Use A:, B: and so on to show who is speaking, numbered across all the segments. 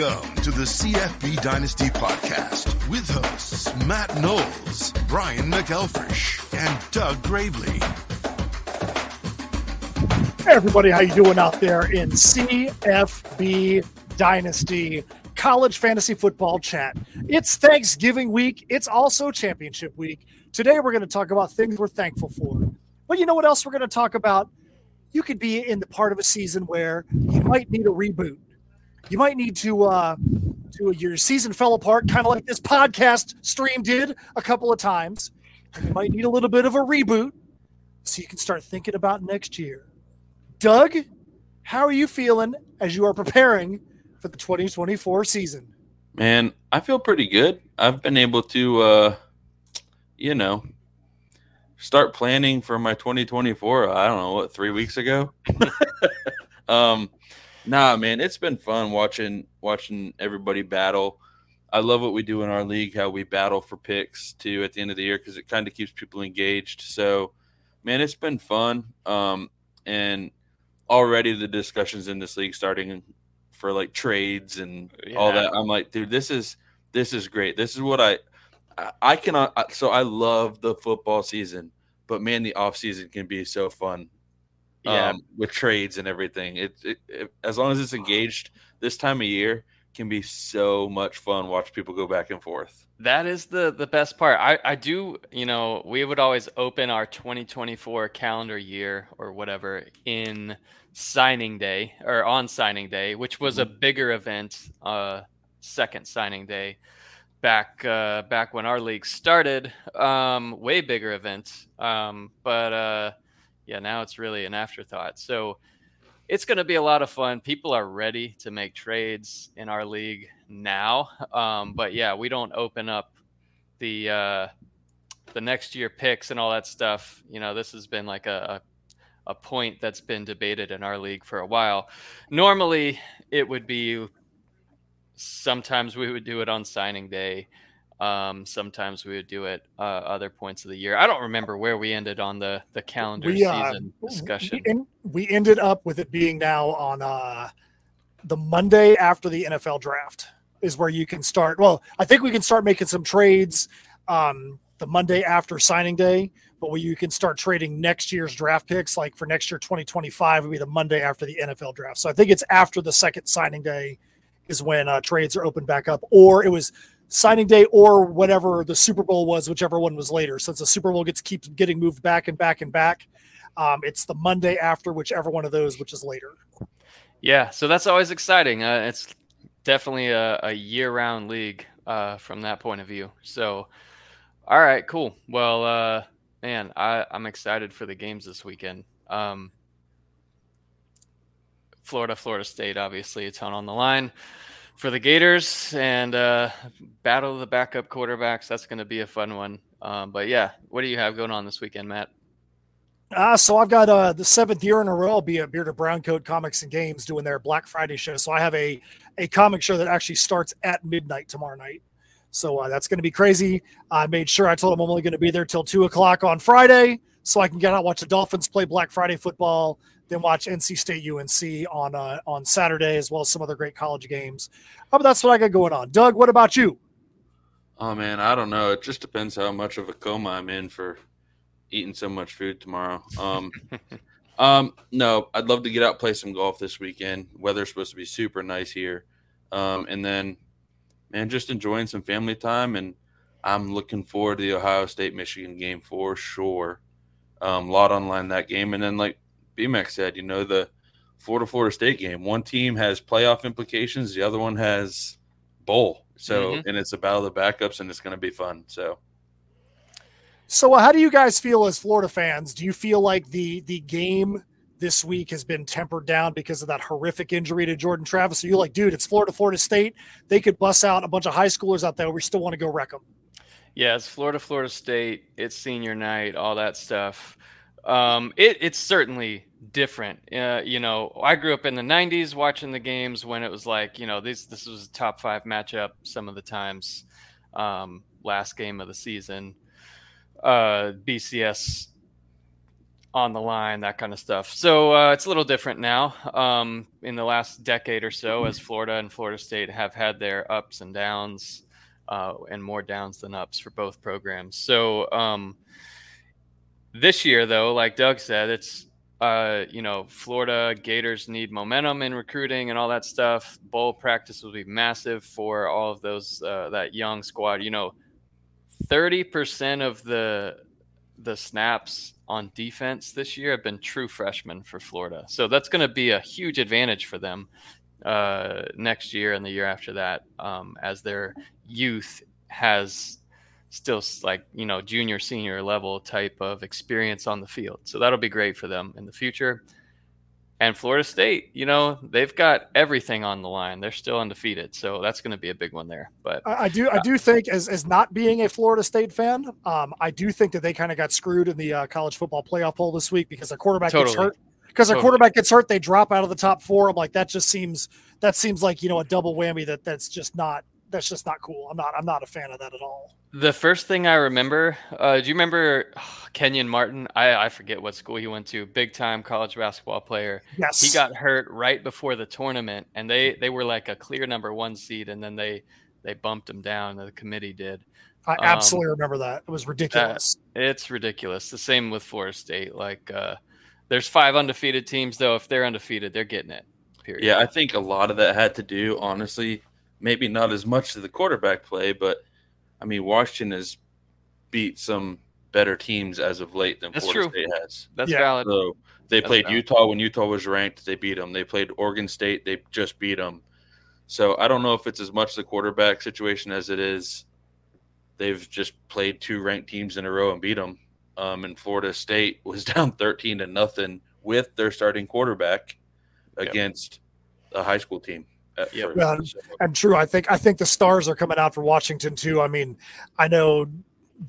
A: Welcome to the CFB Dynasty Podcast with hosts Matt Knowles, Brian McElfresh, and Doug Gravely.
B: Hey everybody, how you doing out there in CFB Dynasty College Fantasy Football Chat? It's Thanksgiving week. It's also Championship week. Today we're going to talk about things we're thankful for. But you know what else we're going to talk about? You could be in the part of a season where you might need a reboot you might need to uh to your season fell apart, kind of like this podcast stream did a couple of times. You might need a little bit of a reboot so you can start thinking about next year. Doug, how are you feeling as you are preparing for the 2024 season?
C: Man, I feel pretty good. I've been able to uh you know, start planning for my 2024, I don't know, what, 3 weeks ago. um Nah, man, it's been fun watching watching everybody battle. I love what we do in our league, how we battle for picks too at the end of the year because it kind of keeps people engaged. So, man, it's been fun. Um, and already the discussions in this league starting for like trades and yeah. all that. I'm like, dude, this is this is great. This is what I I, cannot. So I love the football season, but man, the off season can be so fun yeah. Um, with trades and everything. It, it, it, as long as it's engaged this time of year can be so much fun watch people go back and forth.
D: That is the the best part. I I do, you know, we would always open our 2024 calendar year or whatever in signing day or on signing day, which was a mm-hmm. bigger event, uh second signing day back uh back when our league started. Um way bigger event. Um but uh yeah, now it's really an afterthought. So it's going to be a lot of fun. People are ready to make trades in our league now. Um, but yeah, we don't open up the uh, the next year picks and all that stuff. You know, this has been like a, a, a point that's been debated in our league for a while. Normally, it would be sometimes we would do it on signing day. Um, sometimes we would do it uh, other points of the year. I don't remember where we ended on the the calendar we, uh, season discussion.
B: We, we, ended up with it being now on uh, the Monday after the NFL draft is where you can start. Well, I think we can start making some trades um, the Monday after signing day, but where you can start trading next year's draft picks, like for next year 2025, would be the Monday after the NFL draft. So I think it's after the second signing day is when uh, trades are opened back up, or it was signing day or whatever the Super Bowl was, whichever one was later. Since the Super Bowl gets keeps getting moved back and back and back, um, it's the Monday after whichever one of those, which is later.
D: Yeah, so that's always exciting. Uh, it's definitely a, a year-round league uh, from that point of view. So, all right, cool. Well, uh, man, I, I'm excited for the games this weekend. Um, Florida, Florida State, obviously, a ton on the line for the Gators and uh, battle of the backup quarterbacks. That's going to be a fun one. Um, but yeah, what do you have going on this weekend, Matt?
B: Uh, so I've got uh, the seventh year in a row. I'll be at Bearded Brown Coat Comics and Games doing their Black Friday show. So I have a a comic show that actually starts at midnight tomorrow night. So uh, that's going to be crazy. I made sure I told them I'm only going to be there till two o'clock on Friday, so I can get out watch the Dolphins play Black Friday football then watch NC State UNC on uh, on Saturday as well as some other great college games. Oh, but that's what I got going on. Doug, what about you?
C: Oh man, I don't know. It just depends how much of a coma I'm in for eating so much food tomorrow. Um, um, no, I'd love to get out play some golf this weekend. Weather's supposed to be super nice here, um, and then man, just enjoying some family time. And I'm looking forward to the Ohio State Michigan game for sure. Um, lot online that game, and then like BMX said, you know, the Florida Florida State game. One team has playoff implications, the other one has bowl. So, mm-hmm. and it's a battle of the backups, and it's going to be fun. So,
B: so uh, how do you guys feel as Florida fans? Do you feel like the the game this week has been tempered down because of that horrific injury to Jordan Travis? Are you like, dude, it's Florida Florida State. They could bust out a bunch of high schoolers out there. We still want to go wreck them.
D: Yeah, it's Florida Florida State. It's senior night, all that stuff. Um, it, it's certainly different. Uh, you know, I grew up in the '90s watching the games when it was like, you know, this this was a top five matchup some of the times. Um, last game of the season, uh, BCS on the line, that kind of stuff. So uh, it's a little different now. Um, in the last decade or so, as Florida and Florida State have had their ups and downs, uh, and more downs than ups for both programs. So um, this year, though, like Doug said, it's uh, you know Florida Gators need momentum in recruiting and all that stuff. Bowl practice will be massive for all of those uh, that young squad. You know, thirty percent of the the snaps on defense this year have been true freshmen for Florida. So that's going to be a huge advantage for them uh, next year and the year after that, um, as their youth has still like you know junior senior level type of experience on the field. So that'll be great for them in the future. And Florida State, you know, they've got everything on the line. They're still undefeated, so that's going to be a big one there. But
B: I, I do, I do think, as as not being a Florida State fan, um, I do think that they kind of got screwed in the uh, college football playoff poll this week because their quarterback
D: Totally.
B: gets hurt. Because their
D: Totally.
B: quarterback gets hurt, they drop out of the top four. I'm like, that just seems that seems like you know a double whammy. That that's just not that's just not cool. I'm not I'm not a fan of that at all.
D: The first thing I remember, uh, do you remember Kenyon Martin? I, I forget what school he went to. Big time college basketball player.
B: Yes,
D: He got hurt right before the tournament, and they they were like a clear number one seed, and then they they bumped him down. The committee did.
B: I
D: um,
B: absolutely remember that. It was ridiculous.
D: It's ridiculous. The same with Florida State. Like, uh, there's five undefeated teams, though. If they're undefeated, they're getting it. Period.
C: Yeah, I think a lot of that had to do, honestly, maybe not as much to the quarterback play, but I mean, Washington has beat some better teams as of late than
D: That's
C: Florida
D: true.
C: State has.
D: that's
B: Yeah.
D: valid.
C: So they
D: That's
C: played
D: valid.
C: Utah when Utah was ranked. They beat them. They played Oregon State. They just beat them. So I don't know if it's as much the quarterback situation as it is they've just played two ranked teams in a row and beat them. Um, and Florida State was down thirteen to nothing with their starting quarterback
D: Yep.
C: against a high school team. At
D: Yep.
C: first.
B: Yeah.
C: So-
B: And true, I think I think the stars are coming out for Washington too. I mean, I know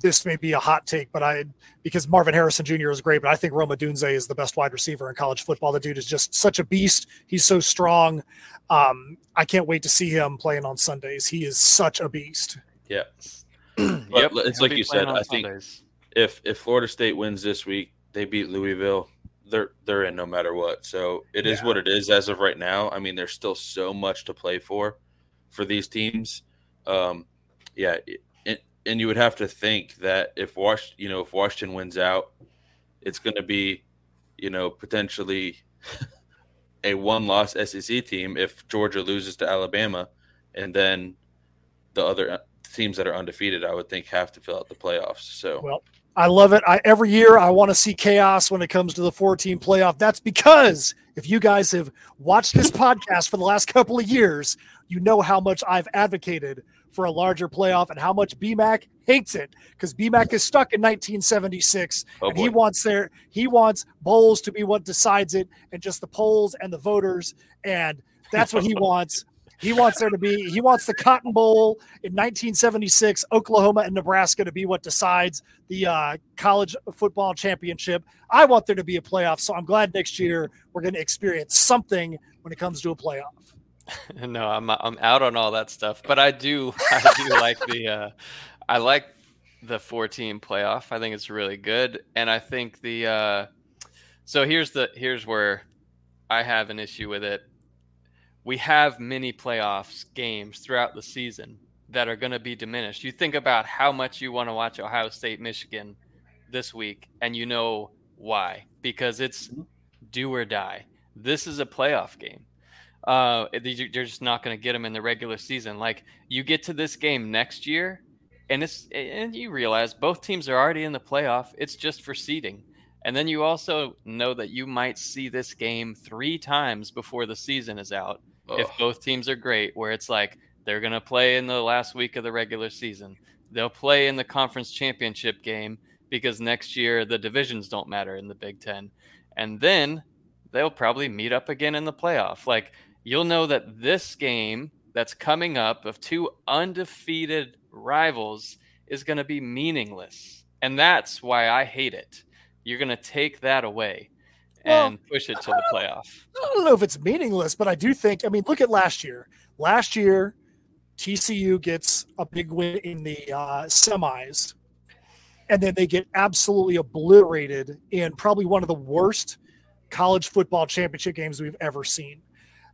B: this may be a hot take, but I because Marvin Harrison Jr. is great, but I think Rome Odunze is the best wide receiver in college football. The dude is just such a beast. He's so strong. Um, I can't wait to see him playing on Sundays. He is such a beast.
C: yeah.
D: yep,
C: it's
D: he'll
C: like you said,
D: on
C: I think- if if Florida State wins this week, they beat Louisville. They're they're in no matter what. So it is
B: Yeah.
C: what it is as of right now. I mean, there's still so much to play for for these teams. Um, yeah, it, and you would have to think that if Wash, you know, if Washington wins out, it's going to be, you know, potentially a one-loss SEC team if Georgia loses to Alabama, and then the other uh, teams that are undefeated, I would think, have to fill out the playoffs. So.
B: Well, I love it. I every year I want to see chaos when it comes to the four team playoff. That's because if you guys have watched this podcast for the last couple of years, you know how much I've advocated for a larger playoff and how much BMAC hates it because BMAC is stuck in 1976
C: Oh,
B: and he wants their he wants bowls to be what decides it and just the polls and the voters and that's what he wants. He wants there to be he wants the Cotton Bowl in 1976, Oklahoma and Nebraska to be what decides the uh, college football championship. I want there to be a playoff, so I'm glad next year we're going to experience something when it comes to a playoff.
D: no, I'm I'm out on all that stuff, but I do I do like the uh, I like the four team playoff. I think it's really good, and I think the uh, so here's the here's where I have an issue with it. We have many playoffs games throughout the season that are going to be diminished. You think about how much you want to watch Ohio State, Michigan this week, and you know why. Because it's do or die. This is a playoff game. Uh, you're just not going to get them in the regular season. Like you get to this game next year and it's and you realize both teams are already in the playoff. It's just for seeding. And then you also know that you might see this game three times before the season is out if both teams are great where it's like they're going to play in the last week of the regular season. They'll play in the conference championship game because next year the divisions don't matter in the big 10 and then they'll probably meet up again in the playoff. Like you'll know that this game that's coming up of two undefeated rivals is going to be meaningless. And that's why I hate it. You're going to take that away
B: Well,
D: and push it to the playoff.
B: I don't know if it's meaningless, but I do think. I mean, look at last year. Last year, TCU gets a big win in the uh, semis, and then they get absolutely obliterated in probably one of the worst college football championship games we've ever seen.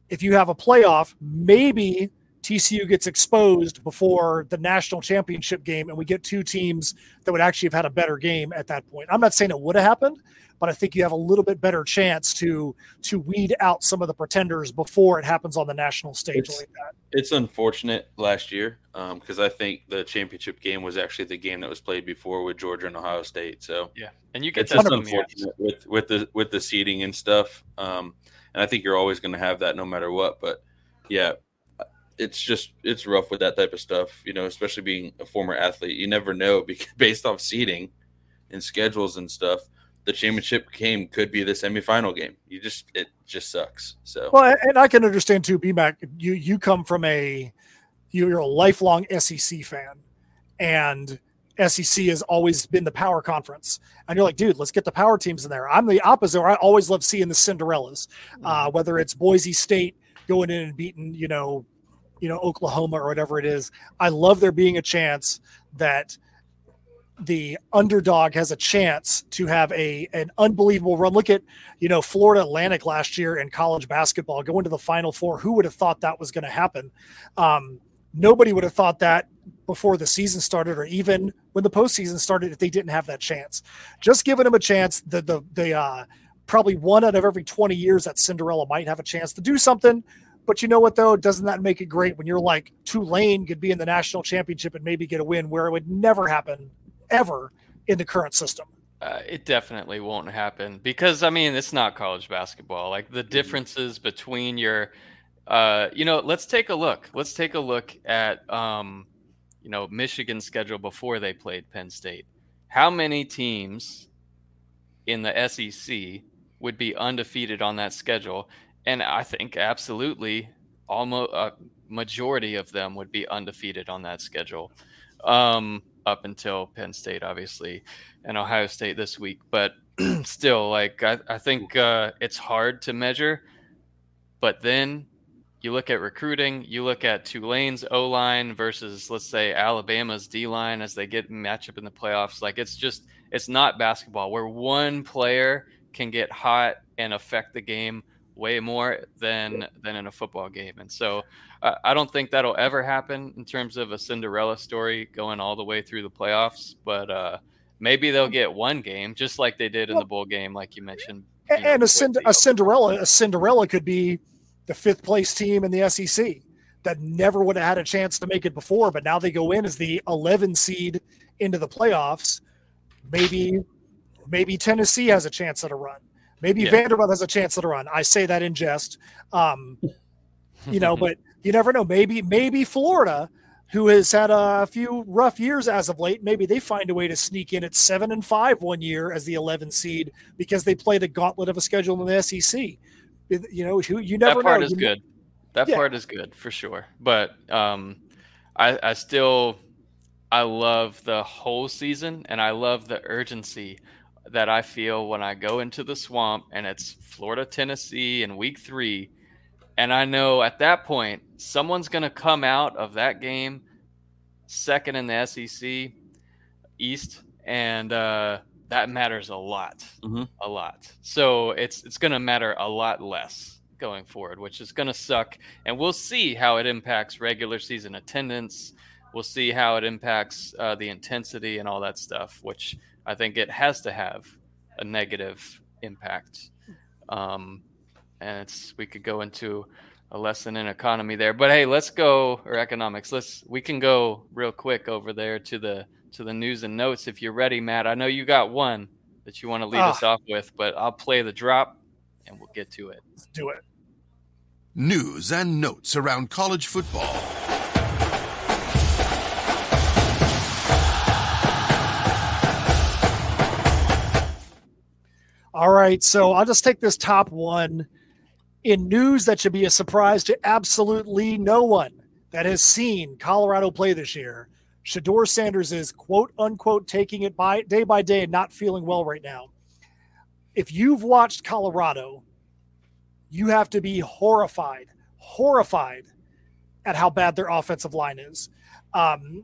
B: If you have a playoff, maybe TCU gets exposed before the national championship game, and we get two teams that would actually have had a better game at that point. I'm not saying it would have happened, but I think you have a little bit better chance to to weed out some of the pretenders before it happens on the national stage
C: it's,
B: like that.
C: It's unfortunate last year because um, I think the championship game was actually the game that was played before with Georgia and Ohio State. So
D: yeah, and you get
C: it's just unfortunate with with the with the seating and stuff. Um, and I think you're always going to have that no matter what. But yeah, it's just it's rough with that type of stuff, you know, especially being a former athlete. You never know because based off seating and schedules and stuff. The championship game could be the semifinal game. You just it just sucks. So
B: well, and I can understand too, BMAC. You you come from a you're a lifelong SEC fan, and SEC has always been the power conference. And you're like, dude, let's get the power teams in there. I'm the opposite. I always love seeing the Cinderellas, uh, mm-hmm. whether it's Boise State going in and beating, you know, you know Oklahoma or whatever it is. I love there being a chance that the underdog has a chance to have a an unbelievable run. Look at you know Florida Atlantic last year in college basketball going to the Final Four. Who would have thought that was going to happen? Um, nobody would have thought that before the season started, or even when the postseason started, if they didn't have that chance. Just giving them a chance. The the the uh, probably one out of every twenty years that Cinderella might have a chance to do something. But you know what though? Doesn't that make it great when you're like Tulane could be in the national championship and maybe get a win where it would never happen ever in the current system?
D: Uh, it definitely won't happen because I mean it's not college basketball. Like the mm-hmm. differences between your, uh, you know, let's take a look. Let's take a look at, um, you know, Michigan's schedule before they played Penn State. How many teams in the SEC would be undefeated on that schedule? and I think absolutely almost a majority of them would be undefeated on that schedule, um, up until Penn State, obviously, and Ohio State this week. But still, like I, I think uh, it's hard to measure. But then you look at recruiting, you look at Tulane's O line versus, let's say, Alabama's D line as they get matchup in the playoffs. Like it's just, it's not basketball where one player can get hot and affect the game way more than than in a football game. And so uh, I don't think that'll ever happen in terms of a Cinderella story going all the way through the playoffs. But uh, maybe they'll get one game, just like they did in the bowl game, like you mentioned. You
B: and know, a, Cind- a Cinderella, a Cinderella could be the fifth place team in the SEC that never would have had a chance to make it before, but now they go in as the 11 seed into the playoffs. Maybe, maybe Tennessee has a chance at a run. Maybe yeah. Vanderbilt has a chance at a run. I say that in jest. Um, you know, but you never know. Maybe maybe Florida, who has had a few rough years as of late, maybe they find a way to sneak in at seven and five one year as the 11 seed because they played a gauntlet of a schedule in the SEC. You know, who you never know.
D: that part
B: know.
D: is you good. That yeah. part is good for sure. But um, I, I still I love the whole season and I love the urgency that I feel when I go into the swamp and it's Florida, Tennessee in week three. And I know at that point, someone's going to come out of that game second in the SEC East. And uh, that matters a lot, mm-hmm. a lot. So it's, it's going to matter a lot less going forward, which is going to suck. And we'll see how it impacts regular season attendance. We'll see how it impacts uh, the intensity and all that stuff, which I think it has to have a negative impact. Um, and it's we could go into a lesson in economy there. But hey, let's go or economics. Let's we can go real quick over there to the to the news and notes if you're ready, Matt. I know you got one that you want to lead us ah. off with, but I'll play the drop and we'll get to it.
B: Let's do it.
A: News and notes around college football.
B: All right, so I'll just take this top one in news that should be a surprise to absolutely no one that has seen Colorado play this year. Shedeur Sanders is quote unquote taking it by day by day and not feeling well right now. If you've watched Colorado, you have to be horrified, horrified at how bad their offensive line is. Um,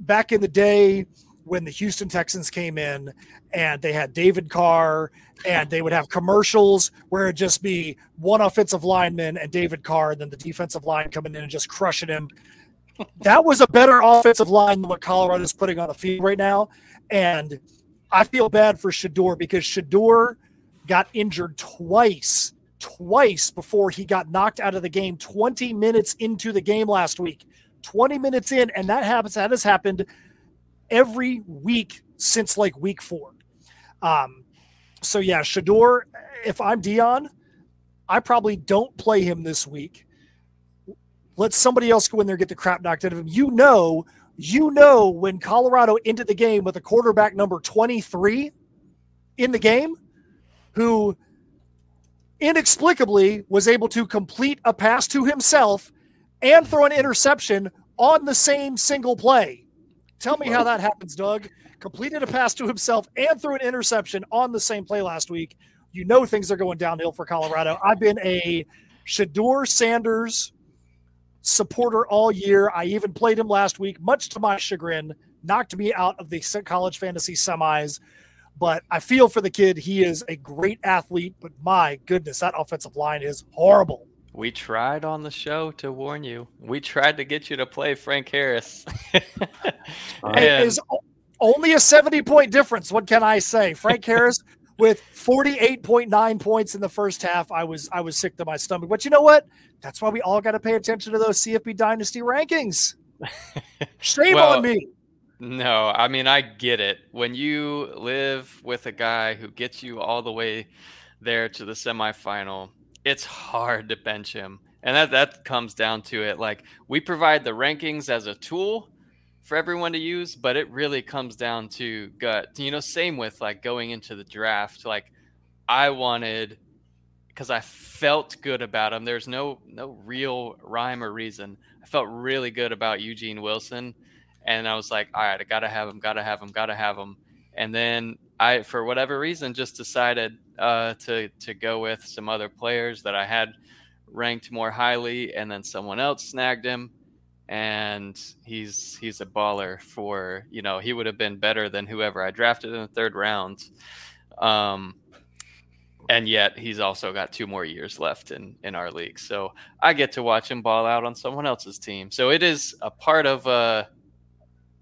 B: back in the day, when the Houston Texans came in and they had David Carr and they would have commercials where it'd just be one offensive lineman and David Carr, and then the defensive line coming in and just crushing him. That was a better offensive line than what Colorado is putting on the field right now. And I feel bad for Shedeur because Shedeur got injured twice, twice before he got knocked out of the game 20 minutes into the game last week. 20 minutes in, and that happens, that has happened every week since like week four. Um, so yeah, Shedeur, if I'm Deion, I probably don't play him this week. Let somebody else go in there get the crap knocked out of him. You know, you know when Colorado entered the game with a quarterback number 23 in the game, who inexplicably was able to complete a pass to himself and throw an interception on the same single play. Tell me how that happens, Doug. Completed a pass to himself and threw an interception on the same play last week. You know things are going downhill for Colorado. I've been a Shedeur Sanders supporter all year. I even played him last week, much to my chagrin, knocked me out of the college fantasy semis. But I feel for the kid. He is a great athlete, but my goodness, that offensive line is horrible.
D: We tried on the show to warn you. We tried to get you to play Frank Harris.
B: and is only a 70 point difference. What can I say? Frank Harris with 48.9 points in the first half. I was I was sick to my stomach. But you know what? That's why we all got to pay attention to those CFB Dynasty rankings. Shame well, on me.
D: No, I mean I get it. When you live with a guy who gets you all the way there to the semifinal it's hard to bench him. And that that comes down to it. Like we provide the rankings as a tool for everyone to use, but it really comes down to gut. You know, same with like going into the draft. Like I wanted because I felt good about him. There's no no real rhyme or reason. I felt really good about Eugene Wilson, and I was like, all right, I gotta have him, gotta have him, gotta have him. And then I, for whatever reason, just decided uh, to to go with some other players that I had ranked more highly, and then someone else snagged him, and he's he's a baller. For you know, he would have been better than whoever I drafted in the third round. Um, and yet he's also got two more years left in in our league, so I get to watch him ball out on someone else's team. So it is a part of uh,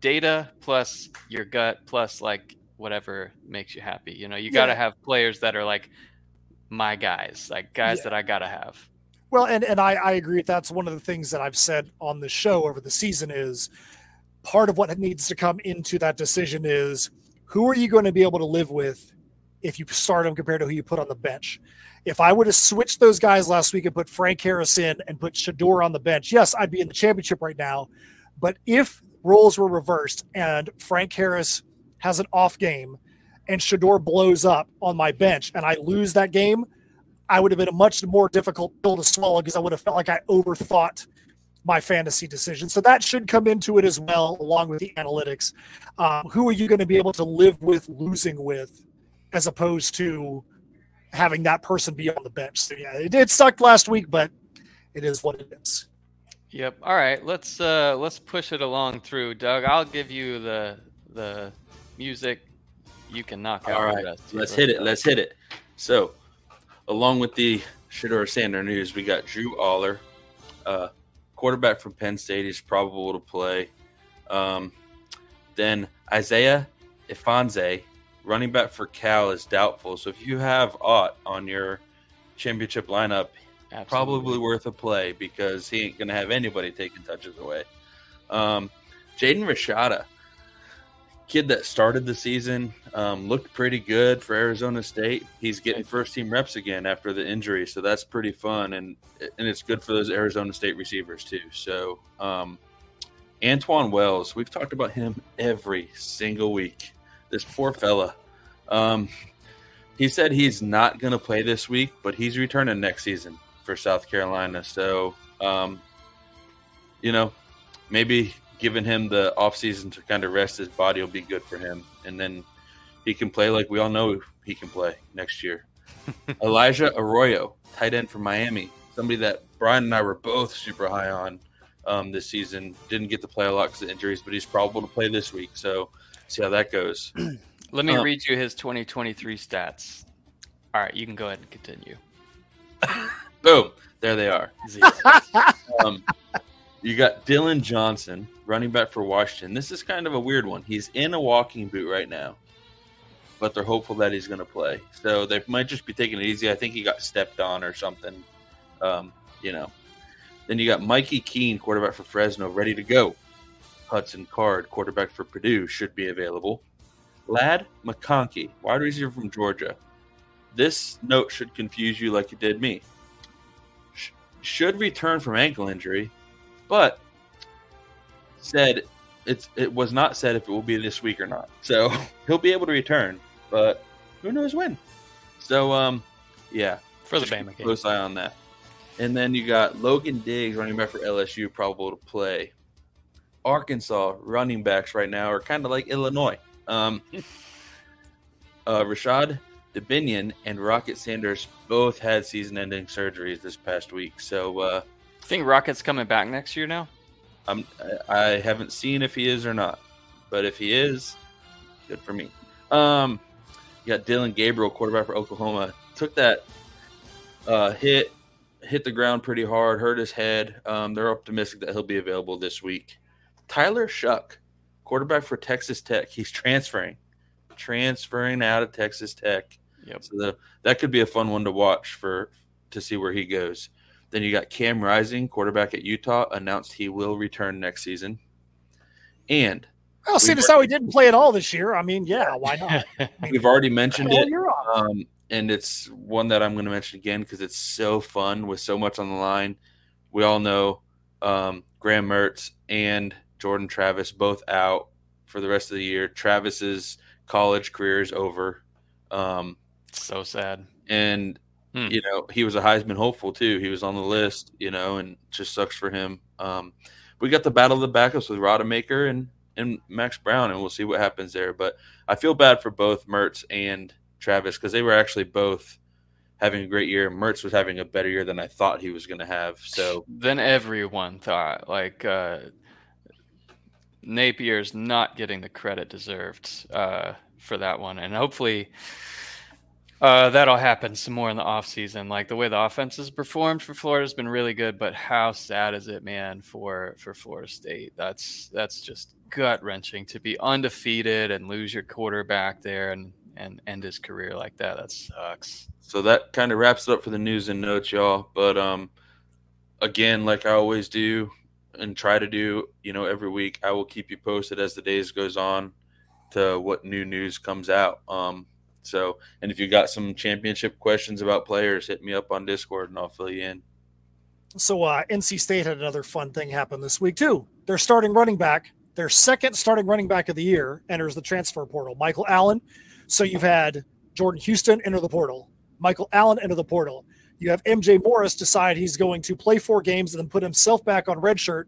D: data plus your gut plus like whatever makes you happy. You know, you got to have players that are like my guys, like guys yeah. that I got to have.
B: Well, and and I, I agree. That's one of the things that I've said on the show over the season is part of what needs to come into that decision is who are you going to be able to live with if you start them compared to who you put on the bench. If I would have switched those guys last week and put Frank Harris in and put Shedeur on the bench, yes, I'd be in the championship right now. But if roles were reversed and Frank Harris has an off game and Shedeur blows up on my bench and I lose that game, I would have been a much more difficult pill to swallow because I would have felt like I overthought my fantasy decision. So that should come into it as well, along with the analytics. Um, who are you going to be able to live with losing with, as opposed to having that person be on the bench? So yeah, it, it sucked last week, but it is what it is.
D: Yep. All right. Let's uh let's push it along through, Doug. I'll give you the the music, you can knock out
C: All right, let's hit it. Let's hit it. So, along with the Shedeur Sander news, we got Drew Allar, uh, quarterback from Penn State. He's probable to play. Um, then Isaiah Ifanse, running back for Cal, is doubtful. So if you have Ott on your championship lineup, Absolutely. probably worth a play because he ain't going to have anybody taking touches away. Um, Jaden Rashada kid that started the season um, looked pretty good for Arizona State. He's getting first team reps again after the injury, so that's pretty fun and and it's good for those Arizona State receivers too. So um, Antwane Wells, we've talked about him every single week. This poor fella. Um, he said he's not going to play this week, but he's returning next season for South Carolina. So, um, you know, maybe giving him the offseason to kind of rest his body will be good for him. And then he can play like we all know he can play next year. Elijah Arroyo, tight end from Miami, somebody that Brian and I were both super high on um, this season. Didn't get to play a lot because of injuries, but he's probable to play this week. So See how that goes.
D: Let me
C: Um,
D: read you his 2023 stats. All right, you can go ahead and continue.
C: Boom. There they are. Um, you got Dylan Johnson, running back for Washington. This is kind of a weird one. He's in a walking boot right now, but they're hopeful that he's going to play. So they might just be taking it easy. I think he got stepped on or something. Um, you know. Then you got Mikey Keene, quarterback for Fresno, ready to go. Hudson Card, quarterback for Purdue, should be available. Ladd McConkey, wide receiver from Georgia. This note should confuse you like it did me. Sh- should return from ankle injury, but said it's it was not said if it will be this week or not. So he'll be able to return, but who knows when. So um, yeah,
D: For the Bama game.
C: Close eye on that. And then you got Logan Diggs running back for LSU, probable to play. Arkansas running backs right now are kind of like Illinois. Um, uh, Rashod Dubinion and Rocket Sanders both had season-ending surgeries this past week, so uh,
D: Think Rocket's coming back next year now?
C: I'm I haven't seen if he is or not, but if he is, good for me. Um, you got Dillon Gabriel, quarterback for Oklahoma, took that uh, hit, hit the ground pretty hard, hurt his head. Um, they're optimistic that he'll be available this week. Tyler Shough, quarterback for Texas Tech, he's transferring, transferring out of Texas Tech.
D: Yep.
C: So the, that could be a fun one to watch for to see where he goes. Then you got Cam Rising, quarterback at Utah, announced he will return next season. And
B: Well, seeing as how he didn't play at all this year, I mean, yeah, why not?
C: we've already mentioned
B: Well,
C: it,
B: you're on.
C: um, and it's one that I'm going to mention again because it's so fun with so much on the line. We all know um, Graham Mertz and Jordan Travis both out for the rest of the year. Travis's college career is over. Um,
D: so sad.
C: and
D: Hmm.
C: you know he was a Heisman hopeful too. He was on the list, you know, and just sucks for him. Um, we got the battle of the backups with Rodemaker and and Max Brown, and we'll see what happens there. But I feel bad for both Mertz and Travis because they were actually both having a great year. Mertz was having a better year than I thought he was going to have. So
D: Then everyone thought like uh, Napier's not getting the credit deserved uh, for that one, and hopefully uh, that'll happen some more in the offseason. Like the way the offense has performed for Florida has been really good, but how sad is it, man, for for Florida State? That's that's just gut wrenching to be undefeated and lose your quarterback there and and end his career like that. That sucks.
C: so that kind of wraps it up for the news and notes, y'all. But um, again, like I always do and try to do, you know, every week, I will keep you posted as the days goes on to what new news comes out. Um, so, and if you got some championship questions about players, hit me up on Discord and I'll fill you in.
B: So uh, NC State had another fun thing happen this week too. Their starting running back, their second starting running back of the year, enters the transfer portal. Michael Allen. So you've had Jordan Houston enter the portal, Michael Allen enter the portal. You have MJ Morris decide he's going to play four games and then put himself back on redshirt,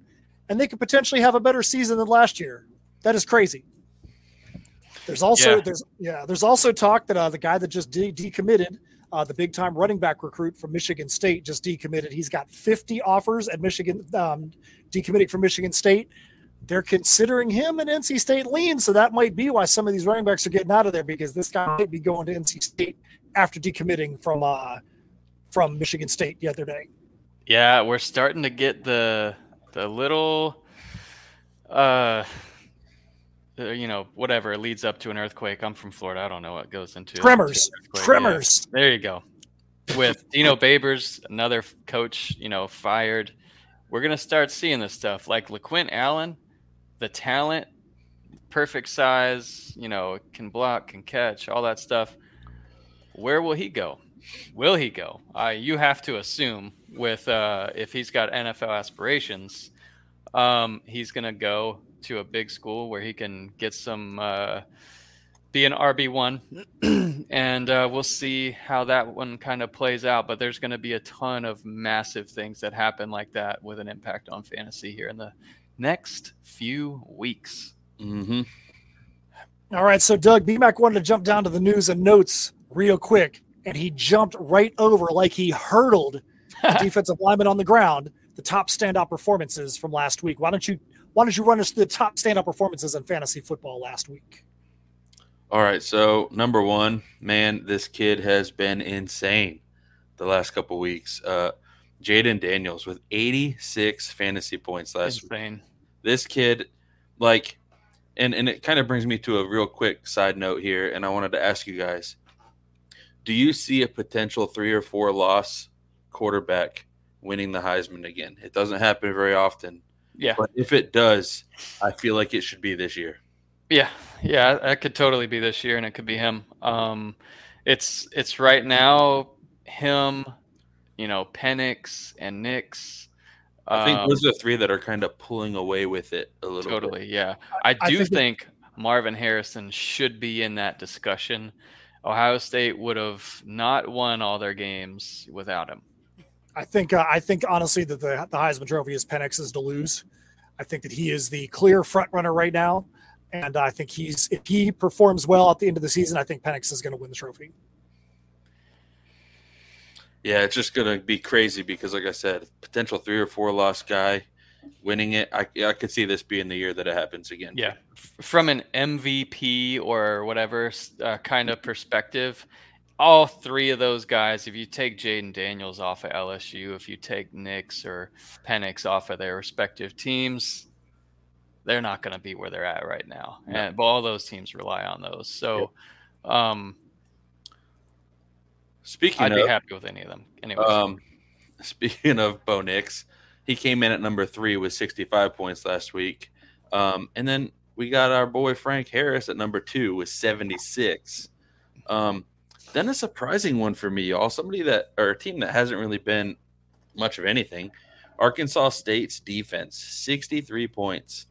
B: and they could potentially have a better season than last year. That is crazy. There's also
D: Yeah.
B: there's yeah there's also talk that uh, the guy that just de- decommitted, uh, the big time running back recruit from Michigan State, just decommitted. He's got 50 offers at Michigan, um, decommitting from Michigan State. They're considering him an NC State lean, so that might be why some of these running backs are getting out of there because this guy might be going to NC State after decommitting from uh, from Michigan State the other day.
D: Yeah, we're starting to get the the little uh uh, you know, whatever leads up to an earthquake. I'm from Florida. I don't know what goes into
B: Tremors,
D: into an. Yeah,
B: tremors.
D: there you go. With Dino Babers, another coach, you know, fired. We're gonna start seeing this stuff. Like LeQuint Allen, the talent, perfect size, you know, can block, can catch, all that stuff. Where will he go? Will he go? Uh, you have to assume with uh, if he's got NFL aspirations, um, he's gonna go to a big school where he can get some uh, be an RB one, and uh, we'll see how that one kind of plays out. But there's going to be a ton of massive things that happen like that with an impact on fantasy here in the next few weeks.
C: Mm-hmm.
B: All right, so Doug BMAC wanted to jump down to the news and notes real quick, and he jumped right over like he hurdled the defensive lineman on the ground. The top standout performances from last week. Why don't you Why don't you run us through the top standout performances in fantasy football last week?
C: All right, so number one, man, this kid has been insane the last couple weeks. Uh, Jayden Daniels with 86 fantasy points last
D: Insane.
C: week. This kid, like, and and it kind of brings me to a real quick side note here, and I wanted to ask you guys: Do you see a potential three or four loss quarterback winning the Heisman again? It doesn't happen very often,
D: Yeah.
C: but if it does, I feel like it should be this year.
D: Yeah, yeah, that could totally be this year, and it could be him. Um, it's it's right now him, you know, Penix and Nix.
C: I think
D: um,
C: those are three that are kind of pulling away with it a little bit.
D: totally. Yeah, I
B: I
D: do
B: think it-
D: think Marvin Harrison should be in that discussion. Ohio State would have not won all their games without him.
B: I think uh, I think honestly that the the Heisman Trophy is Penix's to lose. I think that he is the clear front runner right now, and I think he's if he performs well at the end of the season, I think Penix is going to win the trophy.
C: Yeah, it's just gonna be crazy because, like I said, potential three or four loss guy winning it. I I could see this being the year that it happens again.
D: Yeah, from an MVP or whatever uh, kind of perspective, all three of those guys, if you take Jayden Daniels off of LSU, if you take Nix or Penix off of their respective teams, they're not going to be where they're at right now.
C: No.
D: And but all those teams rely on those. So um,
C: Speaking
D: I'd be happy with any of them. Anyways,
C: um, speaking of Bo Nix, he came in at number three with 65 points last week, um, and then we got our boy Frank Harris at number two with 76. Um, then a surprising one for me, y'all. Somebody that or a team that hasn't really been much of anything. Arkansas State's defense, 63 points.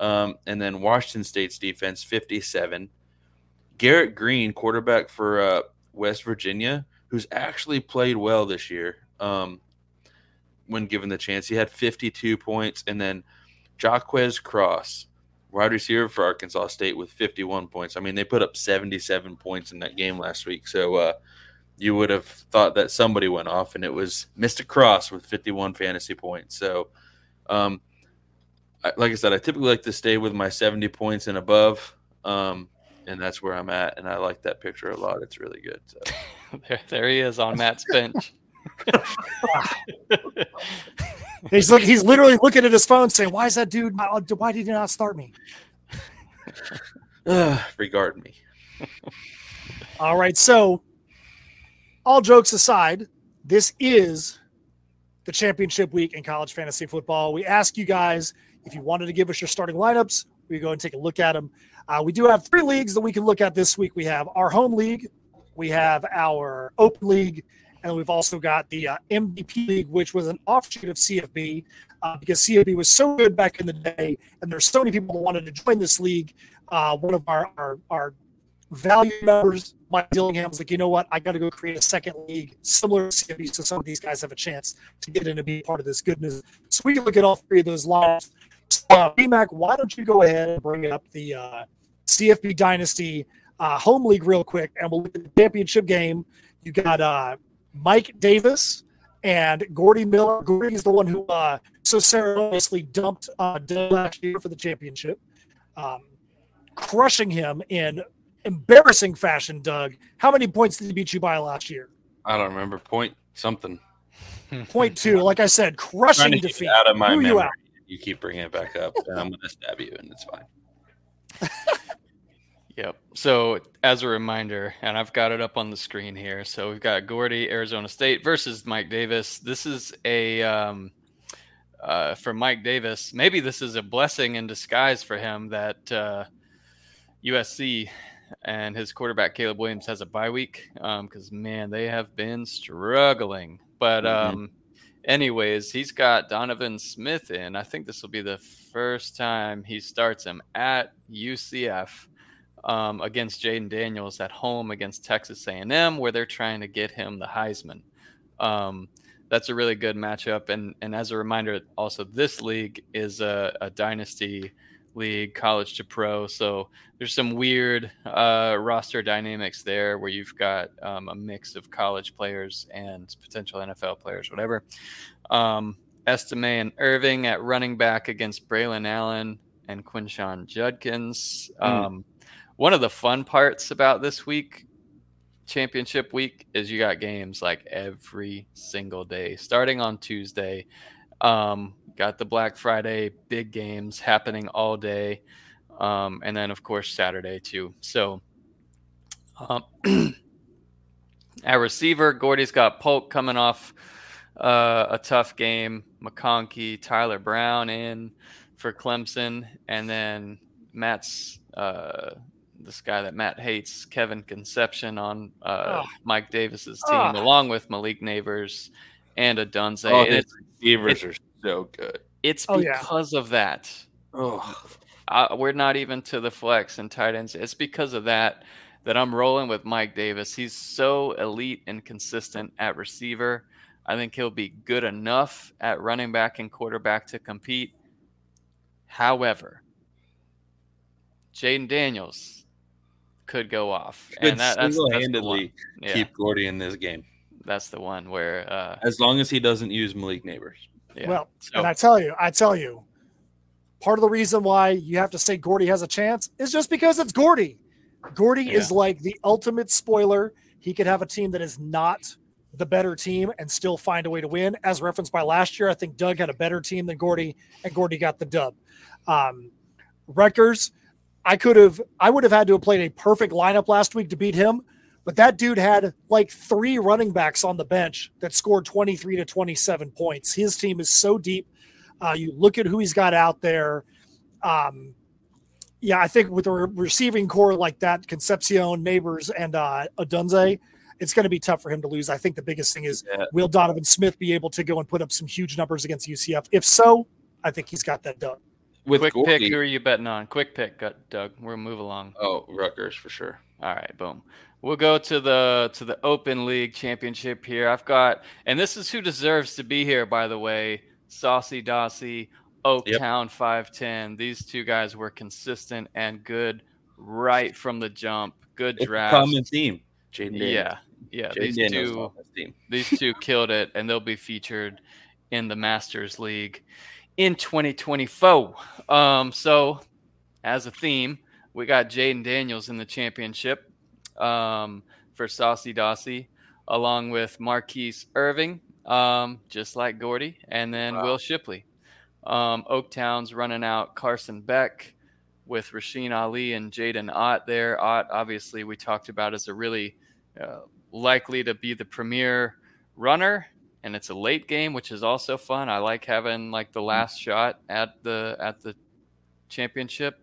C: Um, and then Washington State's defense, 57. Garrett Greene, quarterback for uh, West Virginia, who's actually played well this year um, when given the chance. He had 52 points. And then Jaquez Cross, wide receiver for Arkansas State, with 51 points. I mean, they put up 77 points in that game last week. So uh, you would have thought that somebody went off, and it was Mr. Cross with 51 fantasy points. So, um, I, like I said, I typically like to stay with my 70 points and above. Um, and that's where I'm at, and I like that picture a lot. It's really good. So.
D: there, there he is on Matt's bench.
B: He's look, he's literally looking at his phone saying, "Why is that dude? Why did he not start me?"
C: regard me.
B: All right. So, all jokes aside, this is the championship week in college fantasy football. We ask you guys if you wanted to give us your starting lineups. We go and take a look at them. Uh, we do have three leagues that we can look at this week. We have our home league, we have our open league, and we've also got the uh, MVP league, which was an offshoot of CFB uh, because CFB was so good back in the day, and there's so many people that wanted to join this league. Uh, one of our our, our value members, Mike Dillingham, was like, you know what? I got to go create a second league similar to CFB so some of these guys have a chance to get in and be part of this goodness. So we look at all three of those lines. Uh, BMAC, why don't you go ahead and bring up the uh, CFB Dynasty uh, home league real quick, and we'll look at the championship game. You got uh, Mike Davis and Gordy Miller. Gordy is the one who uh, so ceremoniously dumped uh, Doug last year for the championship, um, crushing him in embarrassing fashion. Doug, how many points did he beat you by last year?
C: I don't remember point something.
B: Point two. Like I said, crushing
C: to
B: defeat.
C: out of my
B: Blew you
C: memory.
B: out.
C: You keep bringing it back up, and I'm going to stab you, and it's fine.
D: Yep. So as a reminder, and I've got it up on the screen here. So we've got Gordy, Arizona State versus Mike Davis. This is a um, uh, for Mike Davis. Maybe this is a blessing in disguise for him that uh, USC and his quarterback Caleb Williams has a bye week because man, they have been struggling. But
C: Mhm.
D: um, anyways, he's got Donovan Smith in. I think this will be the first time he starts him at UCF um, against Jayden Daniels at home against Texas A&M, where they're trying to get him the Heisman. Um, that's a really good matchup, and and as a reminder, also this league is a, a dynasty league, college to pro. So there's some weird uh, roster dynamics there, where you've got um, a mix of college players and potential NFL players, whatever. Um, Estime and Irving at running back against Braylon Allen and Quinshon Judkins.
C: Mm.
D: Um, one of the fun parts about this week, championship week, is you got games like every single day, starting on Tuesday. Um, got the Black Friday big games happening all day, um, and then of course Saturday too. So, um, at receiver, Gordy's got Polk coming off uh, a tough game. McConkey, Tyler Brown in for Clemson, and then Matt's uh, this guy that Matt hates, Kevin Concepcion, on uh, oh. Mike Davis's team, oh. along with Malik Nabers and Odunze.
C: Oh, his receivers are so good.
D: It's oh, because yeah. of that. Oh. Uh, we're not even to the flex and tight ends. It's because of that that I'm rolling with Mike Davis. He's so elite and consistent at receiver. I think he'll be good enough at running back and quarterback to compete. However, Jayden Daniels could go off,
C: could and that, single-handedly yeah. keep Gordy in this game.
D: That's the one where, uh,
C: as long as he doesn't use Malik Nabers.
B: Yeah. Well, so, and I tell you, I tell you, part of the reason why you have to say Gordy has a chance is just because it's Gordy. Gordy yeah. is like the ultimate spoiler. He could have a team that is not the better team and still find a way to win. As referenced by last year, I think Doug had a better team than Gordy, and Gordy got the dub. Um, Rutgers, I could have, I would have had to have played a perfect lineup last week to beat him, but that dude had like three running backs on the bench that scored 23 to 27 points. His team is so deep. Uh, you look at who he's got out there. Um, yeah, I think with a receiving core like that, Concepcion, Nabers, and uh, Odunze, it's going to be tough for him to lose. I think the biggest thing is yeah. will Donovan Smith be able to go and put up some huge numbers against UCF? If so, I think he's got that done.
D: With quick Gordy, pick, who are you betting on? Quick pick, got Doug. We'll move along.
C: Oh, Rutgers for sure.
D: All right, boom. We'll go to the to the Open League Championship here. I've got, and this is who deserves to be here, by the way. Saucy Dossie, Oaktown yep. 510. These two guys were consistent and good right from the jump. Good draft.
C: Common theme.
D: Jayden yeah, yeah. these two, these two killed it, and they'll be featured in the Masters League in 2024. Um, so, as a theme, we got Jayden Daniels in the championship um, for Saucy Dossie, along with Marquise Irving, um, just like Gordy, and then wow. Will Shipley. Um, Oaktown's running out Carson Beck with Rasheen Ali and Jaydn Ott there. Ott, obviously, we talked about as a really uh, likely to be the premier runner, and it's a late game, which is also fun. I like having like the last shot at the at the championship,